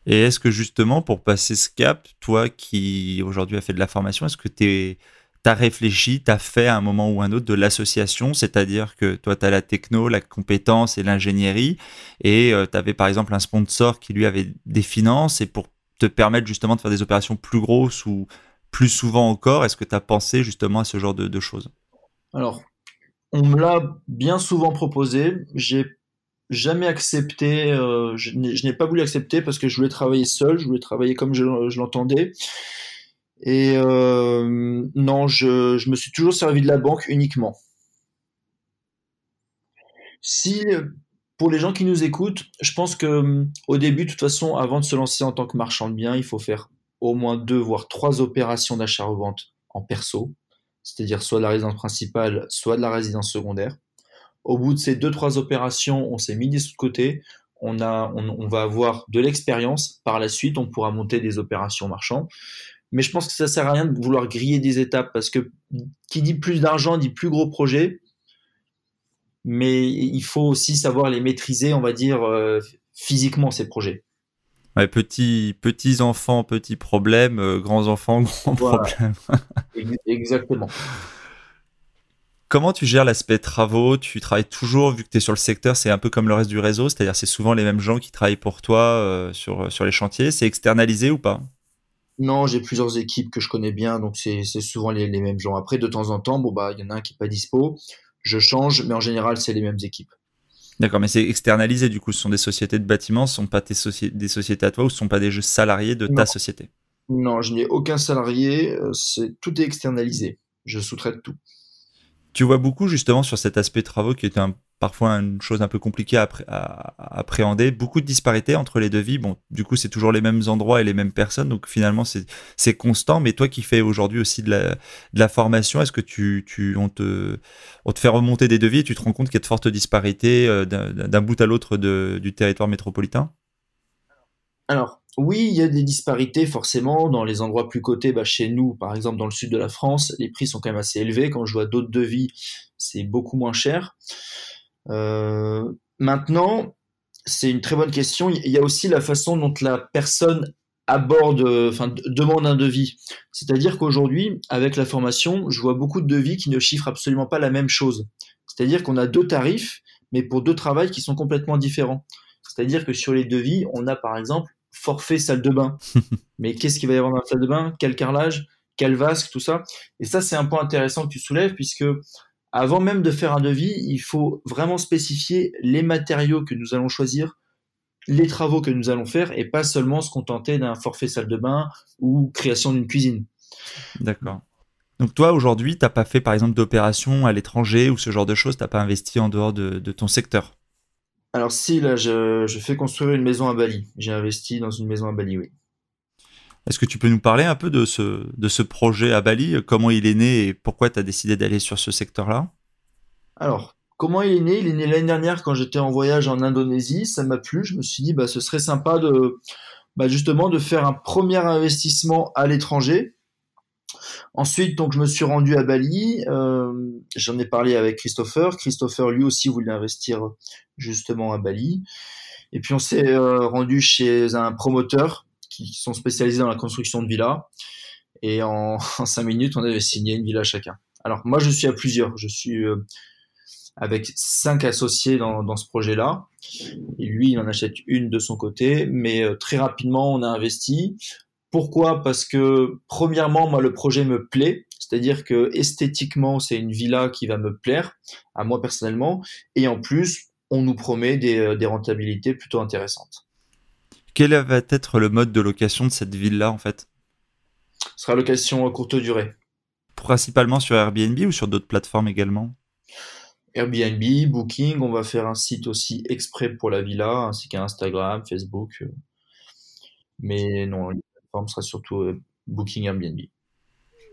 Et est-ce que justement, pour passer ce cap, toi qui aujourd'hui a fait de la formation, est-ce que tu es tu as réfléchi, tu as fait à un moment ou un autre de l'association, c'est-à-dire que toi, tu as la techno, la compétence et l'ingénierie, et euh, tu avais par exemple un sponsor qui lui avait des finances, et pour te permettre justement de faire des opérations plus grosses ou plus souvent encore, est-ce que tu as pensé justement à ce genre de, choses? Alors, on me l'a bien souvent proposé, j'ai jamais accepté, euh, je n'ai pas voulu accepter parce que je voulais travailler seul, je voulais travailler comme je l'entendais. Et euh, non, je, me suis toujours servi de la banque uniquement. Si, pour les gens qui nous écoutent, je pense que au début, de toute façon, avant de se lancer en tant que marchand de biens, il faut faire au moins deux, voire trois opérations d'achat-revente en perso, c'est-à-dire soit de la résidence principale, soit de la résidence secondaire. Au bout de ces deux, trois opérations, on s'est mis de côté, on, a, on va avoir de l'expérience. Par la suite, on pourra monter des opérations marchands. Mais je pense que ça sert à rien de vouloir griller des étapes parce que qui dit plus d'argent dit plus gros projet. Mais il faut aussi savoir les maîtriser, on va dire, euh, physiquement, ces projets. Ouais, petits, petits enfants, petits problèmes, euh, grands enfants, (laughs) grands problèmes. Exactement. Comment tu gères l'aspect travaux? Tu travailles toujours, vu que tu es sur le secteur, c'est un peu comme le reste du réseau, c'est-à-dire c'est souvent les mêmes gens qui travaillent pour toi euh, sur, sur les chantiers. C'est externalisé ou pas? Non, j'ai plusieurs équipes que je connais bien, donc c'est souvent les, mêmes gens. Après, de temps en temps, bon bah, il y en a un qui est pas dispo, je change, mais en général, c'est les mêmes équipes. D'accord, mais c'est externalisé du coup. Ce sont des sociétés de bâtiments, ce sont pas des sociétés à toi ou ce sont pas des jeux salariés de ta société? Non, je n'ai aucun salarié. Euh, c'est tout est externalisé. Je sous-traite tout. Tu vois beaucoup justement sur cet aspect travaux qui est un parfois une chose un peu compliquée à, appréhender. Beaucoup de disparités entre les devis. Bon, du coup, c'est toujours les mêmes endroits et les mêmes personnes, donc finalement, c'est constant. Mais toi qui fais aujourd'hui aussi de la, formation, est-ce que tu, tu, on, te, on te fait remonter des devis et tu te rends compte qu'il y a de fortes disparités euh, d'un bout à l'autre du territoire métropolitain? Alors, oui, il y a des disparités forcément dans les endroits plus cotés. Bah, chez nous, par exemple, dans le sud de la France, les prix sont quand même assez élevés. Quand je vois d'autres devis, c'est beaucoup moins cher. Euh, maintenant, c'est une très bonne question. Il y a aussi la façon dont la personne aborde, enfin, demande un devis. C'est-à-dire qu'aujourd'hui, avec la formation, je vois beaucoup de devis qui ne chiffrent absolument pas la même chose. C'est-à-dire qu'on a deux tarifs, mais pour deux travails qui sont complètement différents. C'est-à-dire que sur les devis, on a par exemple forfait salle de bain. (laughs) mais qu'est-ce qu'il va y avoir dans la salle de bain? Quel carrelage? Quel vasque? Tout ça. Et ça, c'est un point intéressant que tu soulèves, puisque avant même de faire un devis, il faut vraiment spécifier les matériaux que nous allons choisir, les travaux que nous allons faire, et pas seulement se contenter d'un forfait salle de bain ou création d'une cuisine. D'accord. Donc toi, aujourd'hui, tu n'as pas fait par exemple d'opération à l'étranger ou ce genre de choses, tu n'as pas investi en dehors de, ton secteur? Alors si, là, je, je, fais construire une maison à Bali. J'ai investi dans une maison à Bali, oui. Est-ce que tu peux nous parler un peu de ce, de ce projet à Bali? Comment il est né et pourquoi tu décidé d'aller sur ce secteur-là? Alors, comment il est né? Il est né l'année dernière quand j'étais en voyage en Indonésie. Ça m'a plu. Je me suis dit, bah, ce serait sympa de, bah, justement, de faire un premier investissement à l'étranger. Ensuite, donc, je me suis rendu à Bali. Euh, j'en ai parlé avec Christopher. Christopher, lui aussi, voulait investir justement à Bali. Et puis, on s'est euh, rendu chez un promoteur qui sont spécialisés dans la construction de villas. Et (laughs) en, cinq minutes, on avait signé une villa chacun. Alors moi, je suis à plusieurs. Je suis euh, avec cinq associés dans, ce projet-là. Et lui, il en achète une de son côté. Mais euh, très rapidement, on a investi. Pourquoi? Parce que premièrement, moi, le projet me plaît. C'est-à-dire que esthétiquement, c'est une villa qui va me plaire, à moi personnellement. Et en plus, on nous promet des, euh, des rentabilités plutôt intéressantes. Quel va être le mode de location de cette ville-là, en fait? Ce sera location à courte durée. Principalement sur Airbnb ou sur d'autres plateformes également? Airbnb, Booking, on va faire un site aussi exprès pour la villa, ainsi qu'un Instagram, Facebook. Mais non, la plateforme sera surtout euh, Booking Airbnb.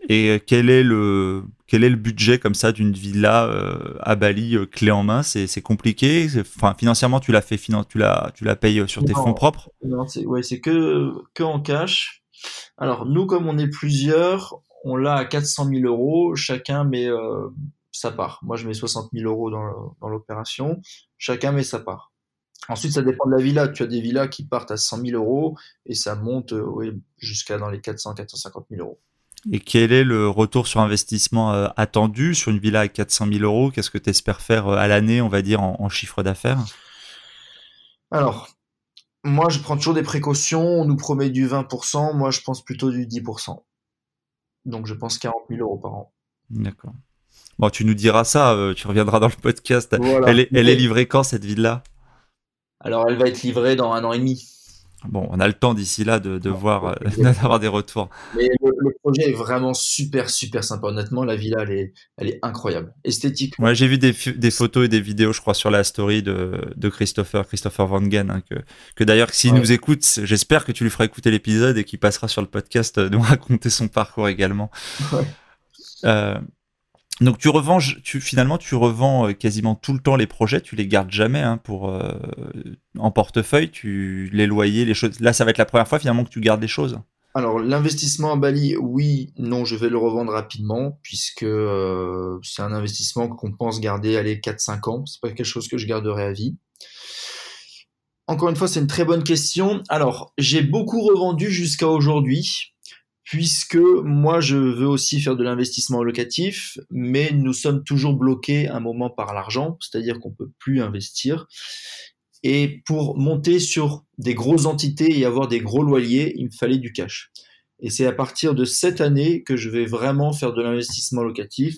Et quel est le, quel est le budget comme ça d'une villa euh, à Bali euh, clé en main? C'est compliqué? Enfin, financièrement, tu la fais, tu la, tu la payes sur tes fonds propres? Non, c'est ouais, que, que en cash. Alors, nous, comme on est plusieurs, on l'a à 400 000 euros. Chacun met euh, sa part. Moi, je mets 60 000 euros dans, dans l'opération. Chacun met sa part. Ensuite, ça dépend de la villa. Tu as des villas qui partent à 100 000 euros et ça monte jusqu'à dans les 400 450 000 euros. Et quel est le retour sur investissement euh, attendu sur une villa à 400 000 euros? Qu'est-ce que tu espères faire euh, à l'année, on va dire, en, chiffre d'affaires? Alors, moi, je prends toujours des précautions. On nous promet du 20%. Moi, je pense plutôt du 10%. Donc, je pense 40 000 euros par an. D'accord. Bon, tu nous diras ça. Euh, tu reviendras dans le podcast. Elle, est, elle est livrée quand, cette villa? Alors, elle va être livrée dans un an et demi. Bon, on a le temps d'ici là de, voir, euh, (laughs) d'avoir des retours. Mais le, projet est vraiment super, super sympa. Honnêtement, la villa, elle est, elle est incroyable. Esthétique. Ouais, j'ai vu des, photos et des vidéos, je crois, sur la story de, Christopher, Christopher Van Gen, hein, que, que d'ailleurs, s'il nous écoute, j'espère que tu lui feras écouter l'épisode et qu'il passera sur le podcast de nous (laughs) raconter son parcours également. Ouais. Euh, donc tu revends, finalement tu revends euh, quasiment tout le temps les projets, tu les gardes jamais hein, pour euh, en portefeuille, tu les loyers, les choses. Là, ça va être la première fois finalement que tu gardes les choses. Alors l'investissement à Bali, oui, non, je vais le revendre rapidement puisque euh, c'est un investissement qu'on pense garder allez 4-5 ans. C'est pas quelque chose que je garderai à vie. Encore une fois, c'est une très bonne question. Alors j'ai beaucoup revendu jusqu'à aujourd'hui puisque moi je veux aussi faire de l'investissement locatif, mais nous sommes toujours bloqués un moment par l'argent, c'est-à-dire qu'on peut plus investir. Et pour monter sur des grosses entités et avoir des gros loyers, il me fallait du cash. Et c'est à partir de cette année que je vais vraiment faire de l'investissement locatif,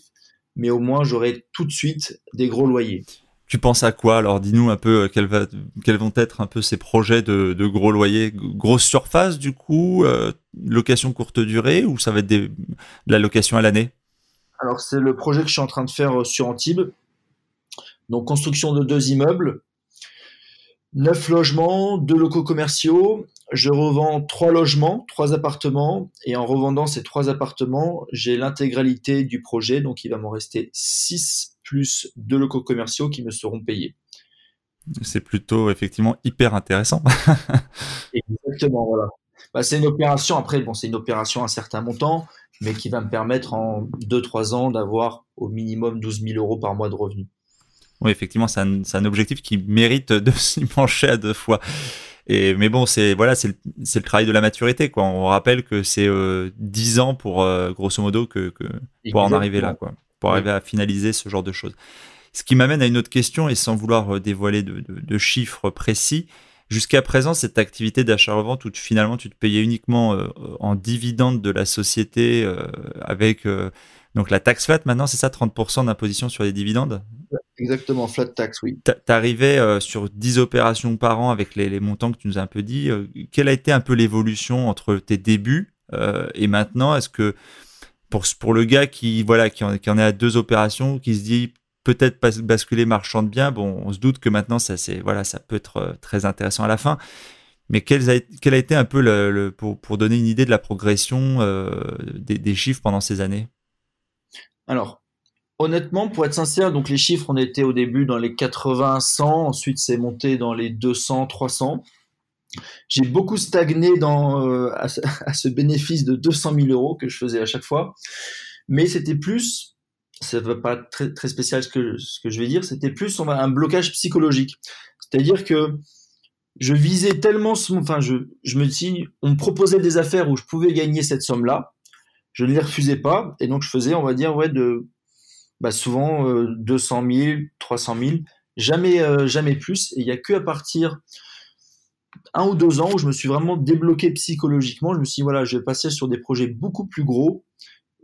mais au moins j'aurai tout de suite des gros loyers. Tu penses à quoi Alors? Dis-nous un peu euh, quels, vont être un peu ces projets de, gros loyers, grosse surface du coup, euh, location courte durée ou ça va être de la location à l'année? Alors c'est le projet que je suis en train de faire euh, sur Antibes. Donc construction de deux immeubles, neuf logements, deux locaux commerciaux. Je revends trois logements, trois appartements et en revendant ces trois appartements, j'ai l'intégralité du projet, donc il va m'en rester six plus deux locaux commerciaux qui me seront payés. C'est plutôt effectivement hyper intéressant. (laughs) Exactement, voilà. Bah, c'est une opération, après, bon, c'est une opération à un certain montant, mais qui va me permettre en 2-3 ans d'avoir au minimum 12 000 euros par mois de revenus. Oui, effectivement, c'est un, objectif qui mérite de (laughs) s'y pencher à deux fois. Et, mais bon, c'est voilà, c'est le, travail de la maturité. Quoi. On rappelle que c'est 10 euh, ans pour, euh, grosso modo, que, que pour en arriver là. Quoi pour arriver à finaliser ce genre de choses. Ce qui m'amène à une autre question, et sans vouloir euh, dévoiler de, chiffres précis, jusqu'à présent, cette activité d'achat-revente où finalement tu te payais uniquement euh, en dividende de la société euh, avec donc la taxe flat, maintenant c'est ça, 30% d'imposition sur les dividendes? Exactement, flat tax, oui. Tu arrivais sur 10 opérations par an avec les, les, montants que tu nous as un peu dit. quelle a été un peu l'évolution entre tes débuts et maintenant? Est-ce que pour, pour le gars qui, voilà, qui en, qui en est à deux opérations, qui se dit peut-être basculer marchand de biens, bon, on se doute que maintenant, ça, voilà, ça peut être euh, très intéressant à la fin. Mais quel a, a été un peu le, pour, pour, donner une idée de la progression euh, des, des, chiffres pendant ces années? Alors, honnêtement, pour être sincère, donc les chiffres, on était au début dans les 80, 100, ensuite c'est monté dans les 200, 300. J'ai beaucoup stagné dans, euh, à, ce (laughs) bénéfice de 200 000 euros que je faisais à chaque fois. Mais c'était plus, ça va pas très, très spécial ce que, ce que je vais dire, c'était plus on va, un blocage psychologique. C'est-à-dire que je visais tellement, enfin, je, je me dis, on me proposait des affaires où je pouvais gagner cette somme-là, je ne les refusais pas, et donc je faisais, on va dire, ouais, de, bah souvent 200 000, 300 000, jamais, euh, jamais plus. Et il y a que à partir un ou deux ans où je me suis vraiment débloqué psychologiquement. Je me suis dit, voilà, je vais passer sur des projets beaucoup plus gros.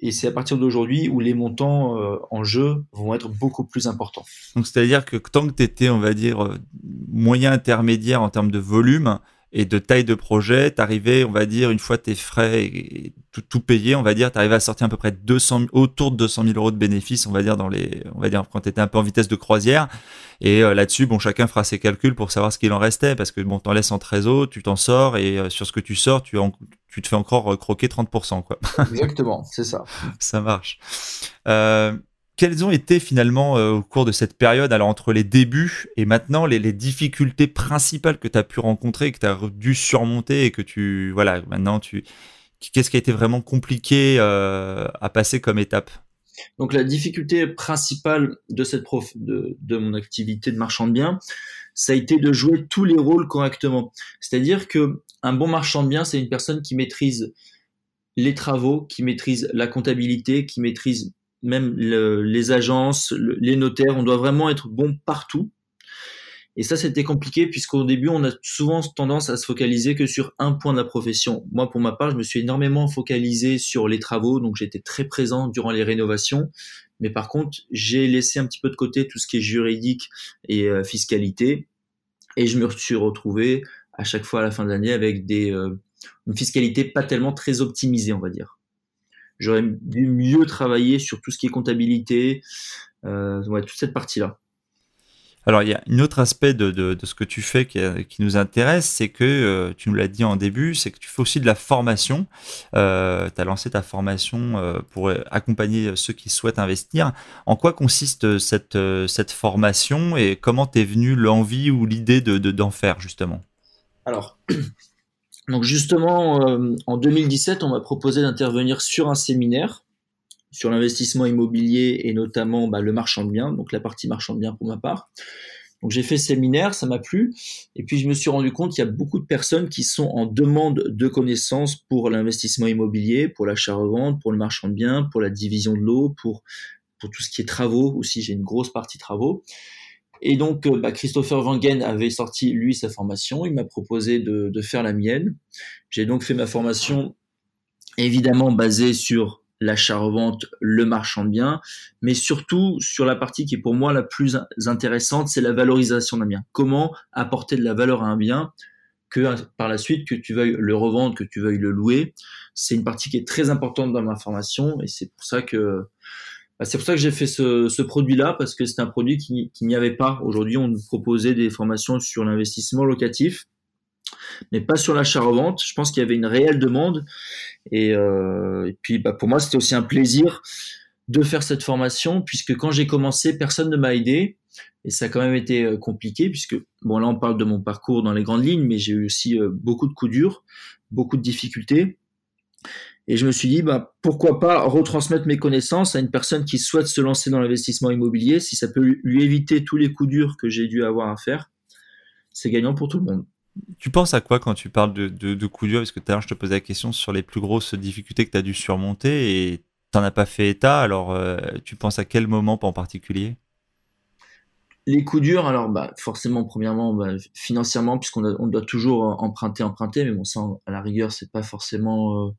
Et c'est à partir d'aujourd'hui où les montants euh, en jeu vont être beaucoup plus importants. Donc, c'est-à-dire que tant que tu étais, on va dire, euh, moyen intermédiaire en termes de volume et de taille de projet, tu arrivais, on va dire, une fois tes frais et tout, payer, on va dire, tu arrives à sortir à peu près 200, autour de 200 000 euros de bénéfices, on va dire, dans les, on va dire, quand tu étais un peu en vitesse de croisière. Et euh, là-dessus, bon, chacun fera ses calculs pour savoir ce qu'il en restait, parce que bon, t'en laisses en trésor, tu t'en sors, et euh, sur ce que tu sors, tu, tu te fais encore croquer 30%, quoi. Exactement, c'est ça. (laughs) ça marche. Euh, quelles ont été finalement au cours de cette période, alors entre les débuts et maintenant, les, les difficultés principales que tu as pu rencontrer, que tu as dû surmonter et que tu, voilà, maintenant tu, Qu'est-ce qui a été vraiment compliqué euh, à passer comme étape? Donc la difficulté principale de cette prof, de, mon activité de marchand de biens, ça a été de jouer tous les rôles correctement. C'est-à-dire que un bon marchand de biens, c'est une personne qui maîtrise les travaux, qui maîtrise la comptabilité, qui maîtrise même les agences, les notaires. On doit vraiment être bon partout et ça, c'était compliqué puisqu'au début, on a souvent tendance à se focaliser que sur un point de la profession. Moi, pour ma part, je me suis énormément focalisé sur les travaux, donc j'étais très présent durant les rénovations. Mais par contre, j'ai laissé un petit peu de côté tout ce qui est juridique et euh, fiscalité. Et je me suis retrouvé à chaque fois à la fin de l'année avec des, euh, une fiscalité pas tellement très optimisée, on va dire. J'aurais dû mieux travailler sur tout ce qui est comptabilité, euh, ouais, toute cette partie-là. Alors, il y a un autre aspect de, ce que tu fais qui, nous intéresse, c'est que, euh, tu nous l'as dit en début, c'est que tu fais aussi de la formation. Euh, tu as lancé ta formation euh, pour accompagner ceux qui souhaitent investir. En quoi consiste cette, cette formation et comment t'es venu l'envie ou l'idée d'en de, d'en faire, justement? Alors, donc justement, en 2017, on m'a proposé d'intervenir sur un séminaire sur l'investissement immobilier et notamment bah, le marchand de biens, donc la partie marchand de biens pour ma part. Donc j'ai fait séminaire, ça m'a plu, et puis je me suis rendu compte qu'il y a beaucoup de personnes qui sont en demande de connaissances pour l'investissement immobilier, pour l'achat-revente, pour le marchand de biens, pour la division de l'eau, pour tout ce qui est travaux aussi, j'ai une grosse partie travaux. Et donc euh, bah, Christopher Wangen avait sorti lui sa formation, il m'a proposé de, de faire la mienne. J'ai donc fait ma formation évidemment basée sur l'achat-revente, le marchand de biens, mais surtout sur la partie qui est pour moi la plus intéressante, c'est la valorisation d'un bien. Comment apporter de la valeur à un bien que par la suite, que tu veuilles le revendre, que tu veuilles le louer. C'est une partie qui est très importante dans ma formation et c'est pour ça que c'est pour ça que j'ai fait ce, ce produit-là parce que c'est un produit qui, qui n'y avait pas. Aujourd'hui, on nous proposait des formations sur l'investissement locatif mais pas sur l'achat-revente. Je pense qu'il y avait une réelle demande. Et, euh, et puis, bah, pour moi, c'était aussi un plaisir de faire cette formation, puisque quand j'ai commencé, personne ne m'a aidé. Et ça a quand même été euh, compliqué, puisque, bon, là, on parle de mon parcours dans les grandes lignes, mais j'ai eu aussi euh, beaucoup de coups durs, beaucoup de difficultés. Et je me suis dit, bah, pourquoi pas retransmettre mes connaissances à une personne qui souhaite se lancer dans l'investissement immobilier, si ça peut lui éviter tous les coups durs que j'ai dû avoir à faire. C'est gagnant pour tout le monde. Tu penses à quoi quand tu parles de, de, coups durs? Parce que tout à l'heure, je te posais la question sur les plus grosses difficultés que tu as dû surmonter et tu n'en as pas fait état. Alors, euh, tu penses à quel moment en particulier? Les coups durs, alors bah, forcément, premièrement, bah, financièrement, puisqu'on on doit toujours emprunter, emprunter, mais bon, ça, à la rigueur, c'est pas forcément euh,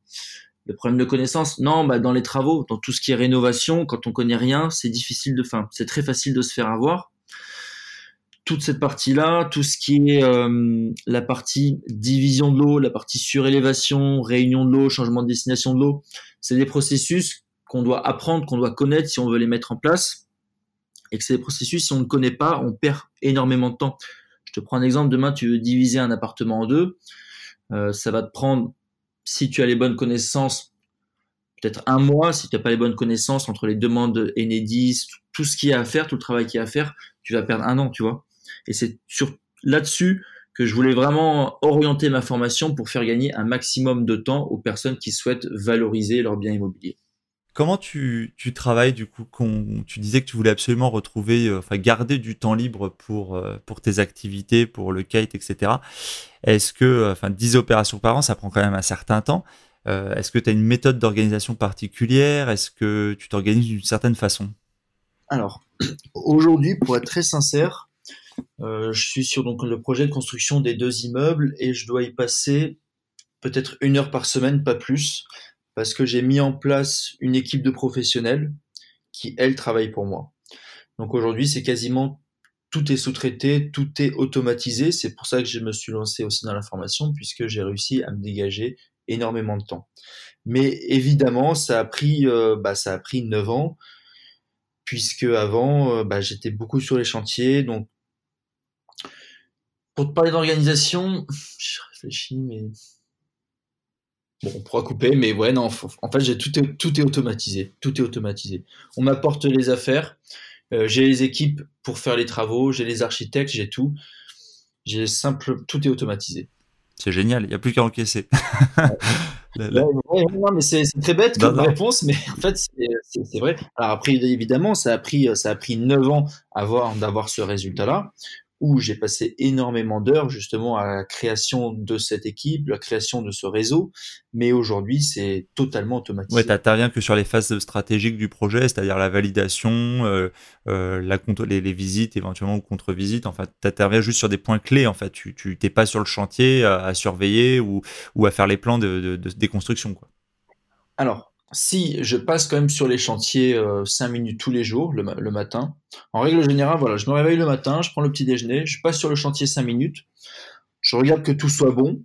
le problème de connaissance. Non, bah, dans les travaux, dans tout ce qui est rénovation, quand on connaît rien, c'est difficile de, fin, c'est très facile de se faire avoir toute cette partie-là, tout ce qui est euh, la partie division de l'eau, la partie surélévation, réunion de l'eau, changement de destination de l'eau, c'est des processus qu'on doit apprendre, qu'on doit connaître si on veut les mettre en place. Et que c'est des processus, si on ne connaît pas, on perd énormément de temps. Je te prends un exemple, demain tu veux diviser un appartement en deux, euh, ça va te prendre, si tu as les bonnes connaissances, peut-être un mois, si tu n'as pas les bonnes connaissances entre les demandes Enedis, tout ce qu'il y a à faire, tout le travail qu'il y a à faire, tu vas perdre un an, tu vois. Et c'est sur là-dessus que je voulais vraiment orienter ma formation pour faire gagner un maximum de temps aux personnes qui souhaitent valoriser leurs biens immobiliers. Comment tu, travailles du coup Tu disais que tu voulais absolument retrouver, euh, enfin garder du temps libre pour, euh, tes activités, pour le kite, etc. Est-ce que, euh, enfin 10 opérations par an, ça prend quand même un certain temps. Est-ce que tu as une méthode d'organisation particulière? Est-ce que tu t'organises d'une certaine façon? Alors, (clears throat) aujourd'hui, pour être très sincère, je suis sur le projet de construction des deux immeubles et je dois y passer peut-être une heure par semaine, pas plus, parce que j'ai mis en place une équipe de professionnels qui, elles, travaillent pour moi. Donc aujourd'hui, c'est quasiment tout est sous-traité, tout est automatisé. C'est pour ça que je me suis lancé aussi dans l'information, puisque j'ai réussi à me dégager énormément de temps. Mais évidemment, ça a pris, euh, bah, ça a pris 9 ans, puisque avant, euh, bah, j'étais beaucoup sur les chantiers. Donc, pour te parler d'organisation, je réfléchis, mais Bon, on pourra couper, mais ouais, non, en fait, j'ai tout, est, tout est automatisé. Tout est automatisé. On m'apporte les affaires, euh, j'ai les équipes pour faire les travaux, j'ai les architectes, j'ai tout. J'ai simple, tout est automatisé. C'est génial, il n'y a plus qu'à encaisser. (laughs) non, mais c'est très bête comme réponse, mais en fait, c'est vrai. Alors après, évidemment, ça a pris, ça a pris 9 ans d'avoir ce résultat-là où j'ai passé énormément d'heures justement à la création de cette équipe, la création de ce réseau, mais aujourd'hui c'est totalement automatisé. Ouais, tu n'interviens que sur les phases stratégiques du projet, c'est-à-dire la validation, euh, euh, la, les, les, visites éventuellement ou contre-visites, enfin tu interviens juste sur des points clés en fait, tu n'es pas sur le chantier à, surveiller ou, ou, à faire les plans de, de, de déconstruction. Quoi. Alors, si je passe quand même sur les chantiers euh, 5 minutes tous les jours, le, matin, en règle générale, voilà, je me réveille le matin, je prends le petit déjeuner, je passe sur le chantier 5 minutes, je regarde que tout soit bon,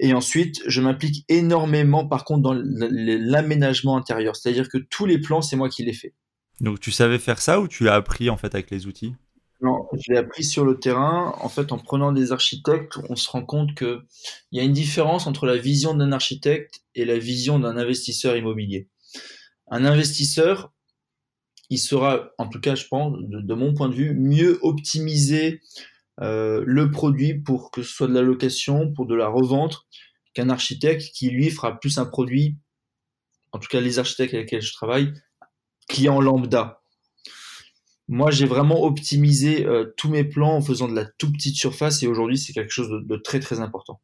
et ensuite, je m'implique énormément, par contre, dans l'aménagement intérieur. C'est-à-dire que tous les plans, c'est moi qui les fais. Donc, tu savais faire ça ou tu l'as appris, en fait, avec les outils? Non, je l'ai appris sur le terrain. En fait, en prenant des architectes, on se rend compte qu'il y a une différence entre la vision d'un architecte et la vision d'un investisseur immobilier. Un investisseur, il sera, en tout cas, je pense, de, mon point de vue, mieux optimiser euh, le produit pour que ce soit de la location, pour de la revente, qu'un architecte qui, lui, fera plus un produit, en tout cas les architectes avec lesquels je travaille, client lambda. Moi, j'ai vraiment optimisé euh, tous mes plans en faisant de la toute petite surface et aujourd'hui, c'est quelque chose de, très très important.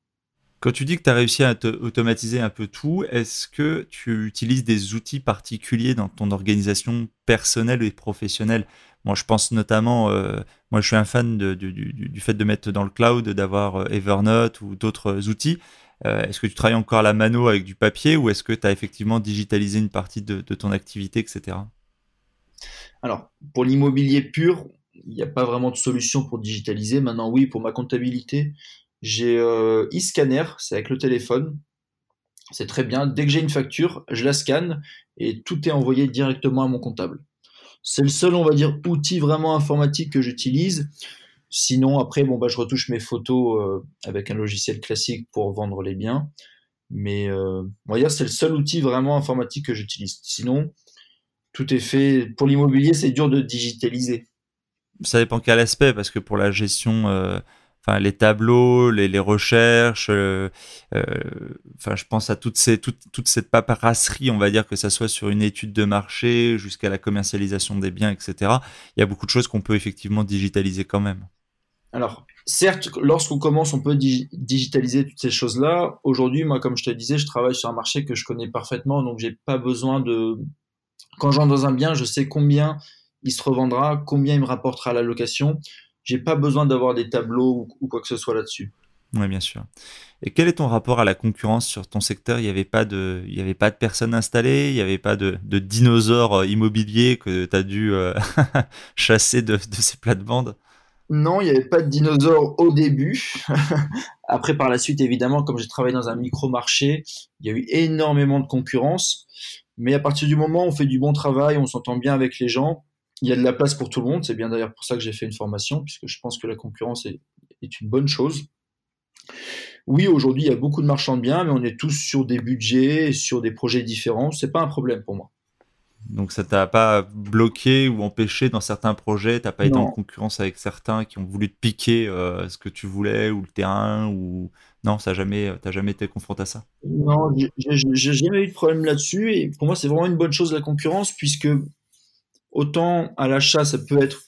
Quand tu dis que tu as réussi à automatiser un peu tout, est-ce que tu utilises des outils particuliers dans ton organisation personnelle et professionnelle? Moi, je pense notamment, euh, moi je suis un fan du, fait de mettre dans le cloud, d'avoir euh, Evernote ou d'autres outils. est-ce que tu travailles encore à la mano avec du papier ou est-ce que tu as effectivement digitalisé une partie de ton activité, etc. Alors, pour l'immobilier pur, il n'y a pas vraiment de solution pour digitaliser. Maintenant, oui, pour ma comptabilité, j'ai euh, e-scanner, c'est avec le téléphone. C'est très bien. Dès que j'ai une facture, je la scanne et tout est envoyé directement à mon comptable. C'est le seul, on va dire, outil vraiment informatique que j'utilise. Sinon, après, bon, bah, je retouche mes photos euh, avec un logiciel classique pour vendre les biens. Mais euh, on va dire c'est le seul outil vraiment informatique que j'utilise. Sinon, tout est fait. Pour l'immobilier, c'est dur de digitaliser. Ça dépend quel aspect, parce que pour la gestion, euh, enfin les tableaux, les, recherches, euh, euh, enfin je pense à toutes ces, toute, toute cette paperasserie, on va dire que ça soit sur une étude de marché jusqu'à la commercialisation des biens, etc. Il y a beaucoup de choses qu'on peut effectivement digitaliser quand même. Alors, certes, lorsqu'on commence, on peut digitaliser toutes ces choses-là. Aujourd'hui, moi, comme je te disais, je travaille sur un marché que je connais parfaitement, donc j'ai pas besoin de, quand j'entre dans un bien, je sais combien il se revendra, combien il me rapportera la location. J'ai pas besoin d'avoir des tableaux ou, quoi que ce soit là-dessus. Oui, bien sûr. Et quel est ton rapport à la concurrence sur ton secteur? Il n'y avait, pas de, il y avait pas de personnes installées, il n'y avait pas de, dinosaures euh, immobiliers que tu as dû euh, (laughs) chasser de, de ces plates-bandes? Non, il n'y avait pas de dinosaures au début. (laughs) Après, par la suite, évidemment, comme j'ai travaillé dans un micro-marché, il y a eu énormément de concurrence. Mais à partir du moment où on fait du bon travail, on s'entend bien avec les gens, il y a de la place pour tout le monde. C'est bien d'ailleurs pour ça que j'ai fait une formation, puisque je pense que la concurrence est, une bonne chose. Oui, aujourd'hui, il y a beaucoup de marchands de biens, mais on est tous sur des budgets, sur des projets différents. C'est pas un problème pour moi. Donc ça t'a pas bloqué ou empêché dans certains projets, t'as pas été en concurrence avec certains qui ont voulu te piquer euh, ce que tu voulais ou le terrain ou non, ça jamais, t'as jamais été confronté à ça? Non, j'ai jamais eu de problème là-dessus et pour moi c'est vraiment une bonne chose la concurrence puisque autant à l'achat ça peut être,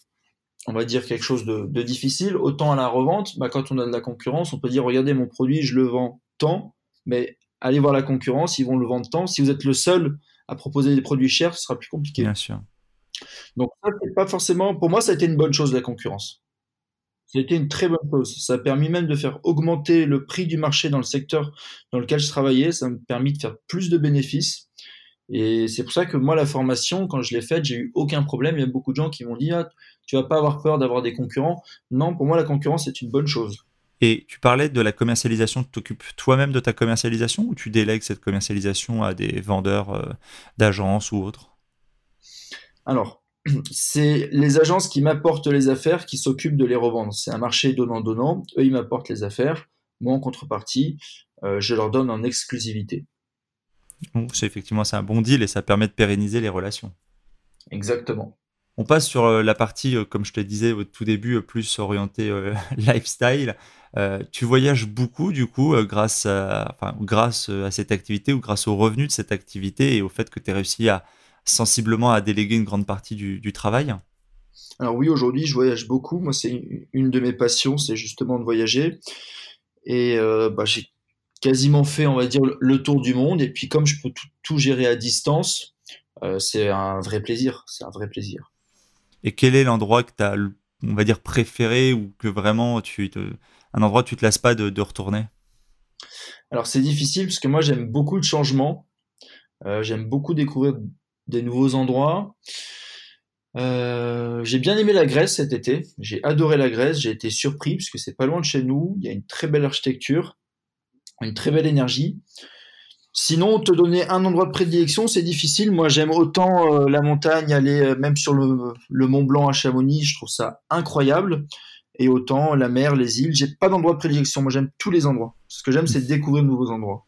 on va dire quelque chose de, difficile, autant à la revente, bah, quand on a de la concurrence, on peut dire regardez mon produit, je le vends tant, mais allez voir la concurrence, ils vont le vendre tant. Si vous êtes le seul à proposer des produits chers, ce sera plus compliqué. Bien sûr. Donc ça, pas forcément. Pour moi, ça a été une bonne chose la concurrence. Ça a été une très bonne chose. Ça a permis même de faire augmenter le prix du marché dans le secteur dans lequel je travaillais. Ça m'a permis de faire plus de bénéfices. Et c'est pour ça que moi, la formation, quand je l'ai faite, j'ai eu aucun problème. Il y a beaucoup de gens qui m'ont dit ah, tu vas pas avoir peur d'avoir des concurrents. Non, pour moi, la concurrence, c'est une bonne chose. Et tu parlais de la commercialisation, tu t'occupes toi-même de ta commercialisation ou tu délègues cette commercialisation à des vendeurs euh, d'agences ou autres? Alors, (clears throat) c'est les agences qui m'apportent les affaires qui s'occupent de les revendre. C'est un marché donnant-donnant. Eux, ils m'apportent les affaires. Moi, en contrepartie, euh, je leur donne en exclusivité. C'est effectivement c'est un bon deal et ça permet de pérenniser les relations. Exactement. On passe sur euh, la partie, comme je te disais au tout début, plus orientée (laughs) lifestyle. Euh, tu voyages beaucoup du coup euh, grâce, à, cette activité ou grâce aux revenus de cette activité et au fait que tu aies réussi à sensiblement à déléguer une grande partie du, travail? Alors oui, aujourd'hui je voyage beaucoup. Moi c'est une de mes passions, c'est justement de voyager. Et euh, bah, j'ai quasiment fait, on va dire, le tour du monde. Et puis comme je peux tout, gérer à distance, c'est un vrai plaisir. C'est un vrai plaisir. Et quel est l'endroit que tu as, on va dire, préféré ou que vraiment tu te un endroit où tu te lasses pas de, retourner? Alors c'est difficile parce que moi j'aime beaucoup le changement. Euh, j'aime beaucoup découvrir des nouveaux endroits. Euh, j'ai bien aimé la Grèce cet été. J'ai adoré la Grèce. J'ai été surpris parce que c'est pas loin de chez nous. Il y a une très belle architecture, une très belle énergie. Sinon, te donner un endroit de prédilection, c'est difficile. Moi, j'aime autant euh, la montagne, aller même sur le, le, Mont Blanc à Chamonix. Je trouve ça incroyable et autant la mer, les îles. J'ai pas d'endroit de prédilection. Moi, j'aime tous les endroits. Ce que j'aime, c'est découvrir de nouveaux endroits.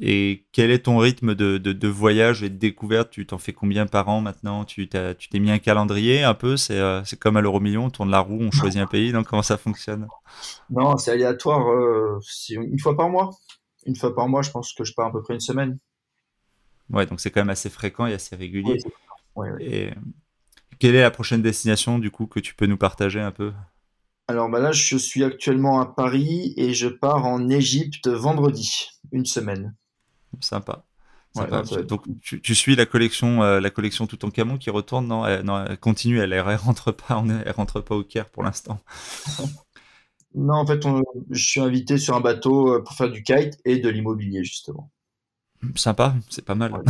Et quel est ton rythme de, de, voyage et de découverte? Tu t'en fais combien par an maintenant? Tu t'es mis un calendrier un peu? Euh, C'est comme à l'euro million, on tourne la roue, on (laughs) choisit un pays. Donc comment ça fonctionne? Non, c'est aléatoire. Euh, une fois par mois. Une fois par mois, je pense que je pars à peu près une semaine. Ouais, donc c'est quand même assez fréquent et assez régulier. Et quelle est la prochaine destination du coup que tu peux nous partager un peu? Alors bah là, je suis actuellement à Paris et je pars en Égypte vendredi, une semaine. Sympa. Donc tu, suis la collection, euh, la collection tout en camon qui retourne non, elle, non, elle continue, elle, elle rentre pas, elle rentre pas au Caire pour l'instant. (laughs) non, en fait, je suis invité sur un bateau euh, pour faire du kite et de l'immobilier justement. Sympa, c'est pas mal. (laughs)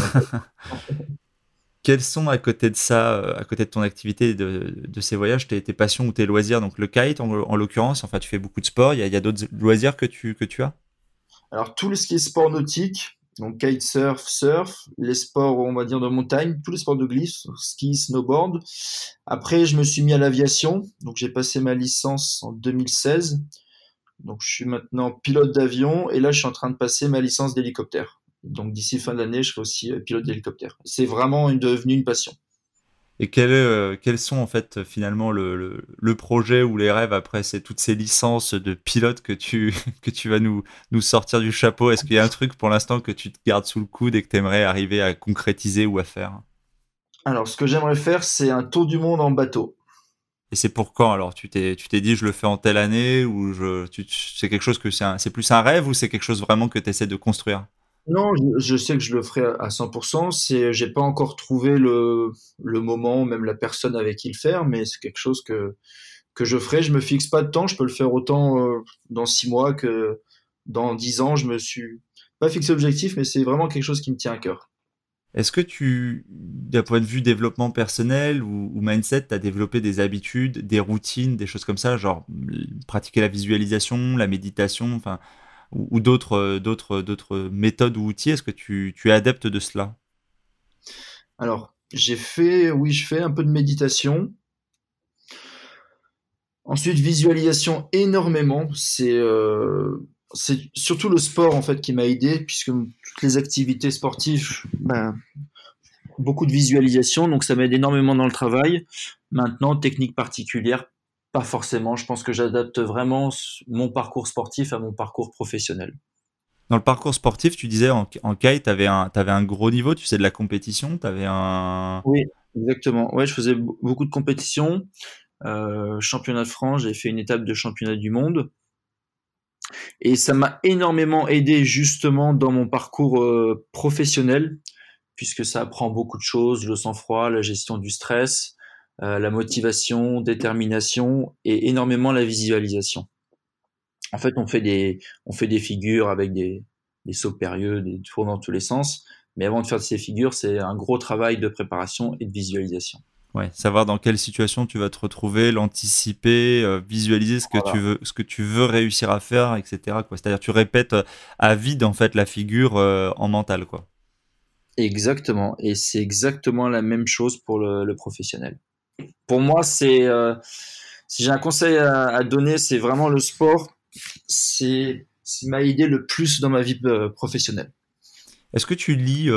quels sont à côté de ça, euh, à côté de ton activité de, de ces voyages, tes, passions ou tes loisirs? Donc le kite en, l'occurrence, enfin tu fais beaucoup de sport, il y a, d'autres loisirs que tu, que tu as? Alors tout ce qui est sport nautique, donc kitesurf, surf, les sports on va dire de montagne, tous les sports de glisse, ski, snowboard. Après je me suis mis à l'aviation, donc j'ai passé ma licence en 2016. Donc je suis maintenant pilote d'avion et là je suis en train de passer ma licence d'hélicoptère. Donc d'ici fin d'année, je serai aussi euh, pilote d'hélicoptère. C'est vraiment devenu une passion. Et quel euh, quels sont en fait finalement le, le, projet ou les rêves après c'est toutes ces licences de pilote que tu, (laughs) que tu vas nous, nous sortir du chapeau? Est-ce qu'il y a un truc pour l'instant que tu te gardes sous le coude et que tu aimerais arriver à concrétiser ou à faire? Alors ce que j'aimerais faire c'est un tour du monde en bateau. Et c'est pour quand alors? Tu t'es tu t'es dit je le fais en telle année ou je c'est quelque chose que c'est plus un rêve ou c'est quelque chose vraiment que tu essaies de construire? Non, je, sais que je le ferai à 100%. C'est, j'ai pas encore trouvé le, moment, même la personne avec qui le faire, mais c'est quelque chose que que je ferai. Je me fixe pas de temps. Je peux le faire autant euh, dans six mois que dans dix ans. Je me suis pas fixé objectif, mais c'est vraiment quelque chose qui me tient à cœur. Est-ce que tu, d'un point de vue développement personnel ou, mindset, as développé des habitudes, des routines, des choses comme ça, genre pratiquer la visualisation, la méditation, enfin, ou, d'autres, euh, d'autres, d'autres méthodes ou outils Est-ce que tu, tu es adepte de cela? Alors, j'ai fait, oui, je fais un peu de méditation. Ensuite, visualisation énormément. C'est euh, surtout le sport en fait qui m'a aidé puisque toutes les activités sportives, ben, beaucoup de visualisation, donc ça m'aide énormément dans le travail. Maintenant, technique particulière, pas forcément. Je pense que j'adapte vraiment mon parcours sportif à mon parcours professionnel. Dans le parcours sportif, tu disais en, en kite, tu avais, avais, un gros niveau, tu sais, de la compétition, tu avais un... Oui, exactement. Ouais, je faisais beaucoup de compétitions. Euh, championnat de France, j'ai fait une étape de championnat du monde. Et ça m'a énormément aidé justement dans mon parcours euh, professionnel, puisque ça apprend beaucoup de choses, le sang-froid, la gestion du stress, euh, la motivation, détermination et énormément la visualisation. En fait, on fait des, on fait des figures avec des, des sauts périlleux, des tours dans tous les sens. Mais avant de faire ces figures, c'est un gros travail de préparation et de visualisation. Ouais, savoir dans quelle situation tu vas te retrouver, l'anticiper, euh, visualiser ce que tu veux, ce que tu veux réussir à faire, etc. C'est-à-dire tu répètes euh, à vide en fait la figure euh, en mental, quoi. Exactement, et c'est exactement la même chose pour le, professionnel. Pour moi, c'est si j'ai un conseil à, donner, c'est vraiment le sport. C'est m'a aidé le plus dans ma vie professionnelle. Est-ce que tu lis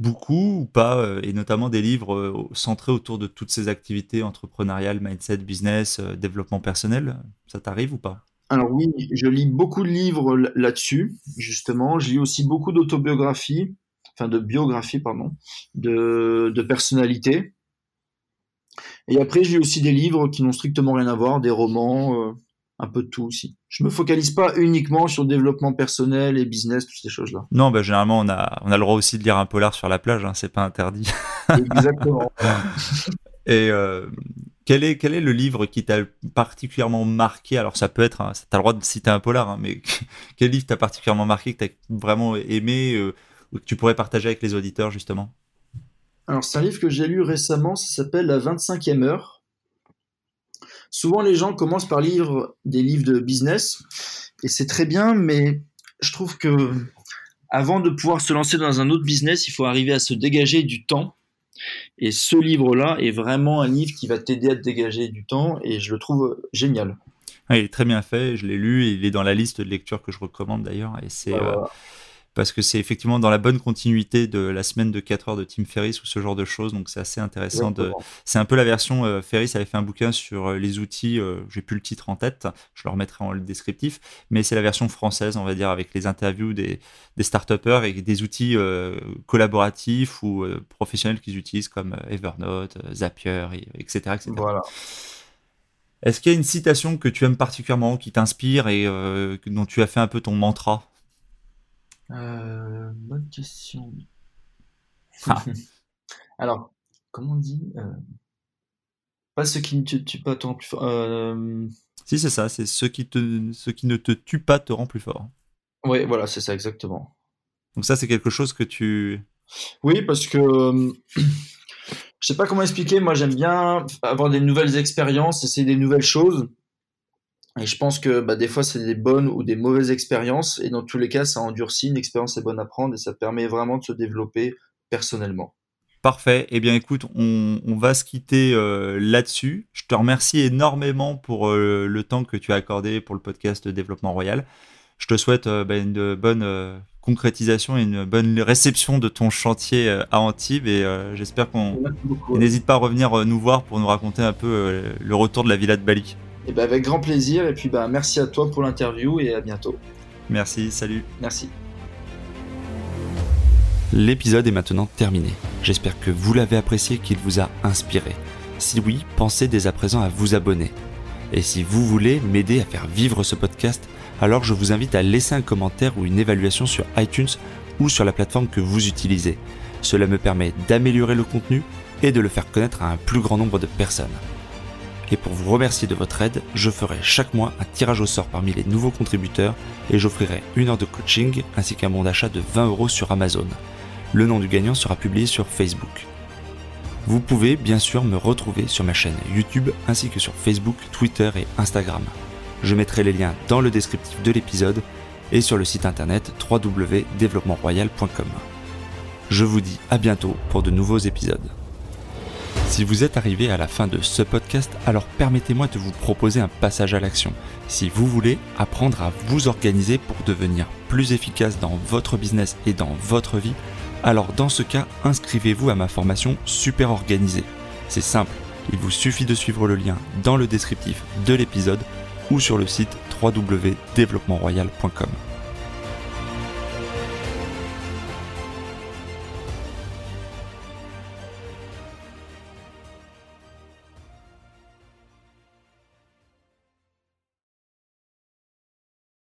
beaucoup ou pas, euh, et notamment des livres euh, centrés autour de toutes ces activités entrepreneuriales, mindset, business, euh, développement personnel? Ça t'arrive ou pas? Alors oui, je lis beaucoup de livres là-dessus, justement. Je lis aussi beaucoup d'autobiographies, enfin de biographies, pardon, de, de personnalités. Et après, j'ai aussi des livres qui n'ont strictement rien à voir, des romans, un peu de tout aussi. Je me focalise pas uniquement sur le développement personnel et business, toutes ces choses-là. Non, bah, généralement, on a, on a le droit aussi de lire un polar sur la plage, hein, c'est pas interdit. (laughs) Exactement. (laughs) et euh, quel, est, quel est le livre qui t'a particulièrement marqué? Alors, ça peut être, tu as le droit de citer un polar, hein, mais (laughs) quel livre t'a particulièrement marqué, que tu as vraiment aimé, euh, ou que tu pourrais partager avec les auditeurs, justement? Alors, c'est un livre que j'ai lu récemment, ça s'appelle La 25e heure Souvent, les gens commencent par lire des livres de business, et c'est très bien, mais je trouve que avant de pouvoir se lancer dans un autre business, il faut arriver à se dégager du temps. Et ce livre-là est vraiment un livre qui va t'aider à te dégager du temps, et je le trouve génial. il est très bien fait, je l'ai lu, et il est dans la liste de lecture que je recommande d'ailleurs, et c'est... Euh, parce que c'est effectivement dans la bonne continuité de la semaine de 4 heures de Tim Ferriss ou ce genre de choses. Donc c'est assez intéressant. De... C'est un peu la version. Euh, Ferriss avait fait un bouquin sur euh, les outils. Euh, J'ai plus le titre en tête. Je le remettrai en le descriptif. Mais c'est la version française, on va dire, avec les interviews des, des start-upers et des outils collaboratifs ou professionnels qu'ils utilisent comme Evernote, Zapier, etc. etc. Voilà. Est-ce qu'il y a une citation que tu aimes particulièrement, qui t'inspire et dont tu as fait un peu ton mantra? Euh, bonne question. Ah. (laughs) Alors, comment on dit euh, Pas ce qui ne te tue pas te rend plus fort. Euh, si, c'est ça, c'est ce qui, te, ce qui ne te tue pas te rend plus fort. Oui, voilà, c'est ça, exactement. Donc ça, c'est quelque chose que tu... Oui, parce que... (clears throat) je sais pas comment expliquer, moi j'aime bien avoir des nouvelles expériences, essayer des nouvelles choses. Et je pense que bah, des fois, c'est des bonnes ou des mauvaises expériences. Et dans tous les cas, ça endurcit. Une expérience est bonne à prendre et ça permet vraiment de se développer personnellement. Parfait. Eh bien, écoute, on, va se quitter euh, là-dessus. Je te remercie énormément pour euh, le temps que tu as accordé pour le podcast Développement Royal. Je te souhaite euh, bah, une bonne concrétisation et une bonne réception de ton chantier à Antibes. Et j'espère qu'on n'hésite pas à revenir nous voir pour nous raconter un peu le retour de la villa de Bali. Et ben avec grand plaisir. Et puis bah, merci à toi pour l'interview et à bientôt. Merci, salut. Merci. L'épisode est maintenant terminé. J'espère que vous l'avez apprécié, qu'il vous a inspiré. Si oui, pensez dès à présent à vous abonner. Et si vous voulez m'aider à faire vivre ce podcast, alors je vous invite à laisser un commentaire ou une évaluation sur iTunes ou sur la plateforme que vous utilisez. Cela me permet d'améliorer le contenu et de le faire connaître à un plus grand nombre de personnes. Et pour vous remercier de votre aide, je ferai chaque mois un tirage au sort parmi les nouveaux contributeurs et j'offrirai une heure de coaching ainsi qu'un bon d'achat de 20 euros sur Amazon. Le nom du gagnant sera publié sur Facebook. Vous pouvez bien sûr me retrouver sur ma chaîne YouTube ainsi que sur Facebook, Twitter et Instagram. Je mettrai les liens dans le descriptif de l'épisode et sur le site internet www.développementroyal.com. Je vous dis à bientôt pour de nouveaux épisodes. Si vous êtes arrivé à la fin de ce podcast, alors permettez-moi de vous proposer un passage à l'action. Si vous voulez apprendre à vous organiser pour devenir plus efficace dans votre business et dans votre vie, alors dans ce cas, inscrivez-vous à ma formation Super Organisée. C'est simple, il vous suffit de suivre le lien dans le descriptif de l'épisode ou sur le site www.développementroyal.com.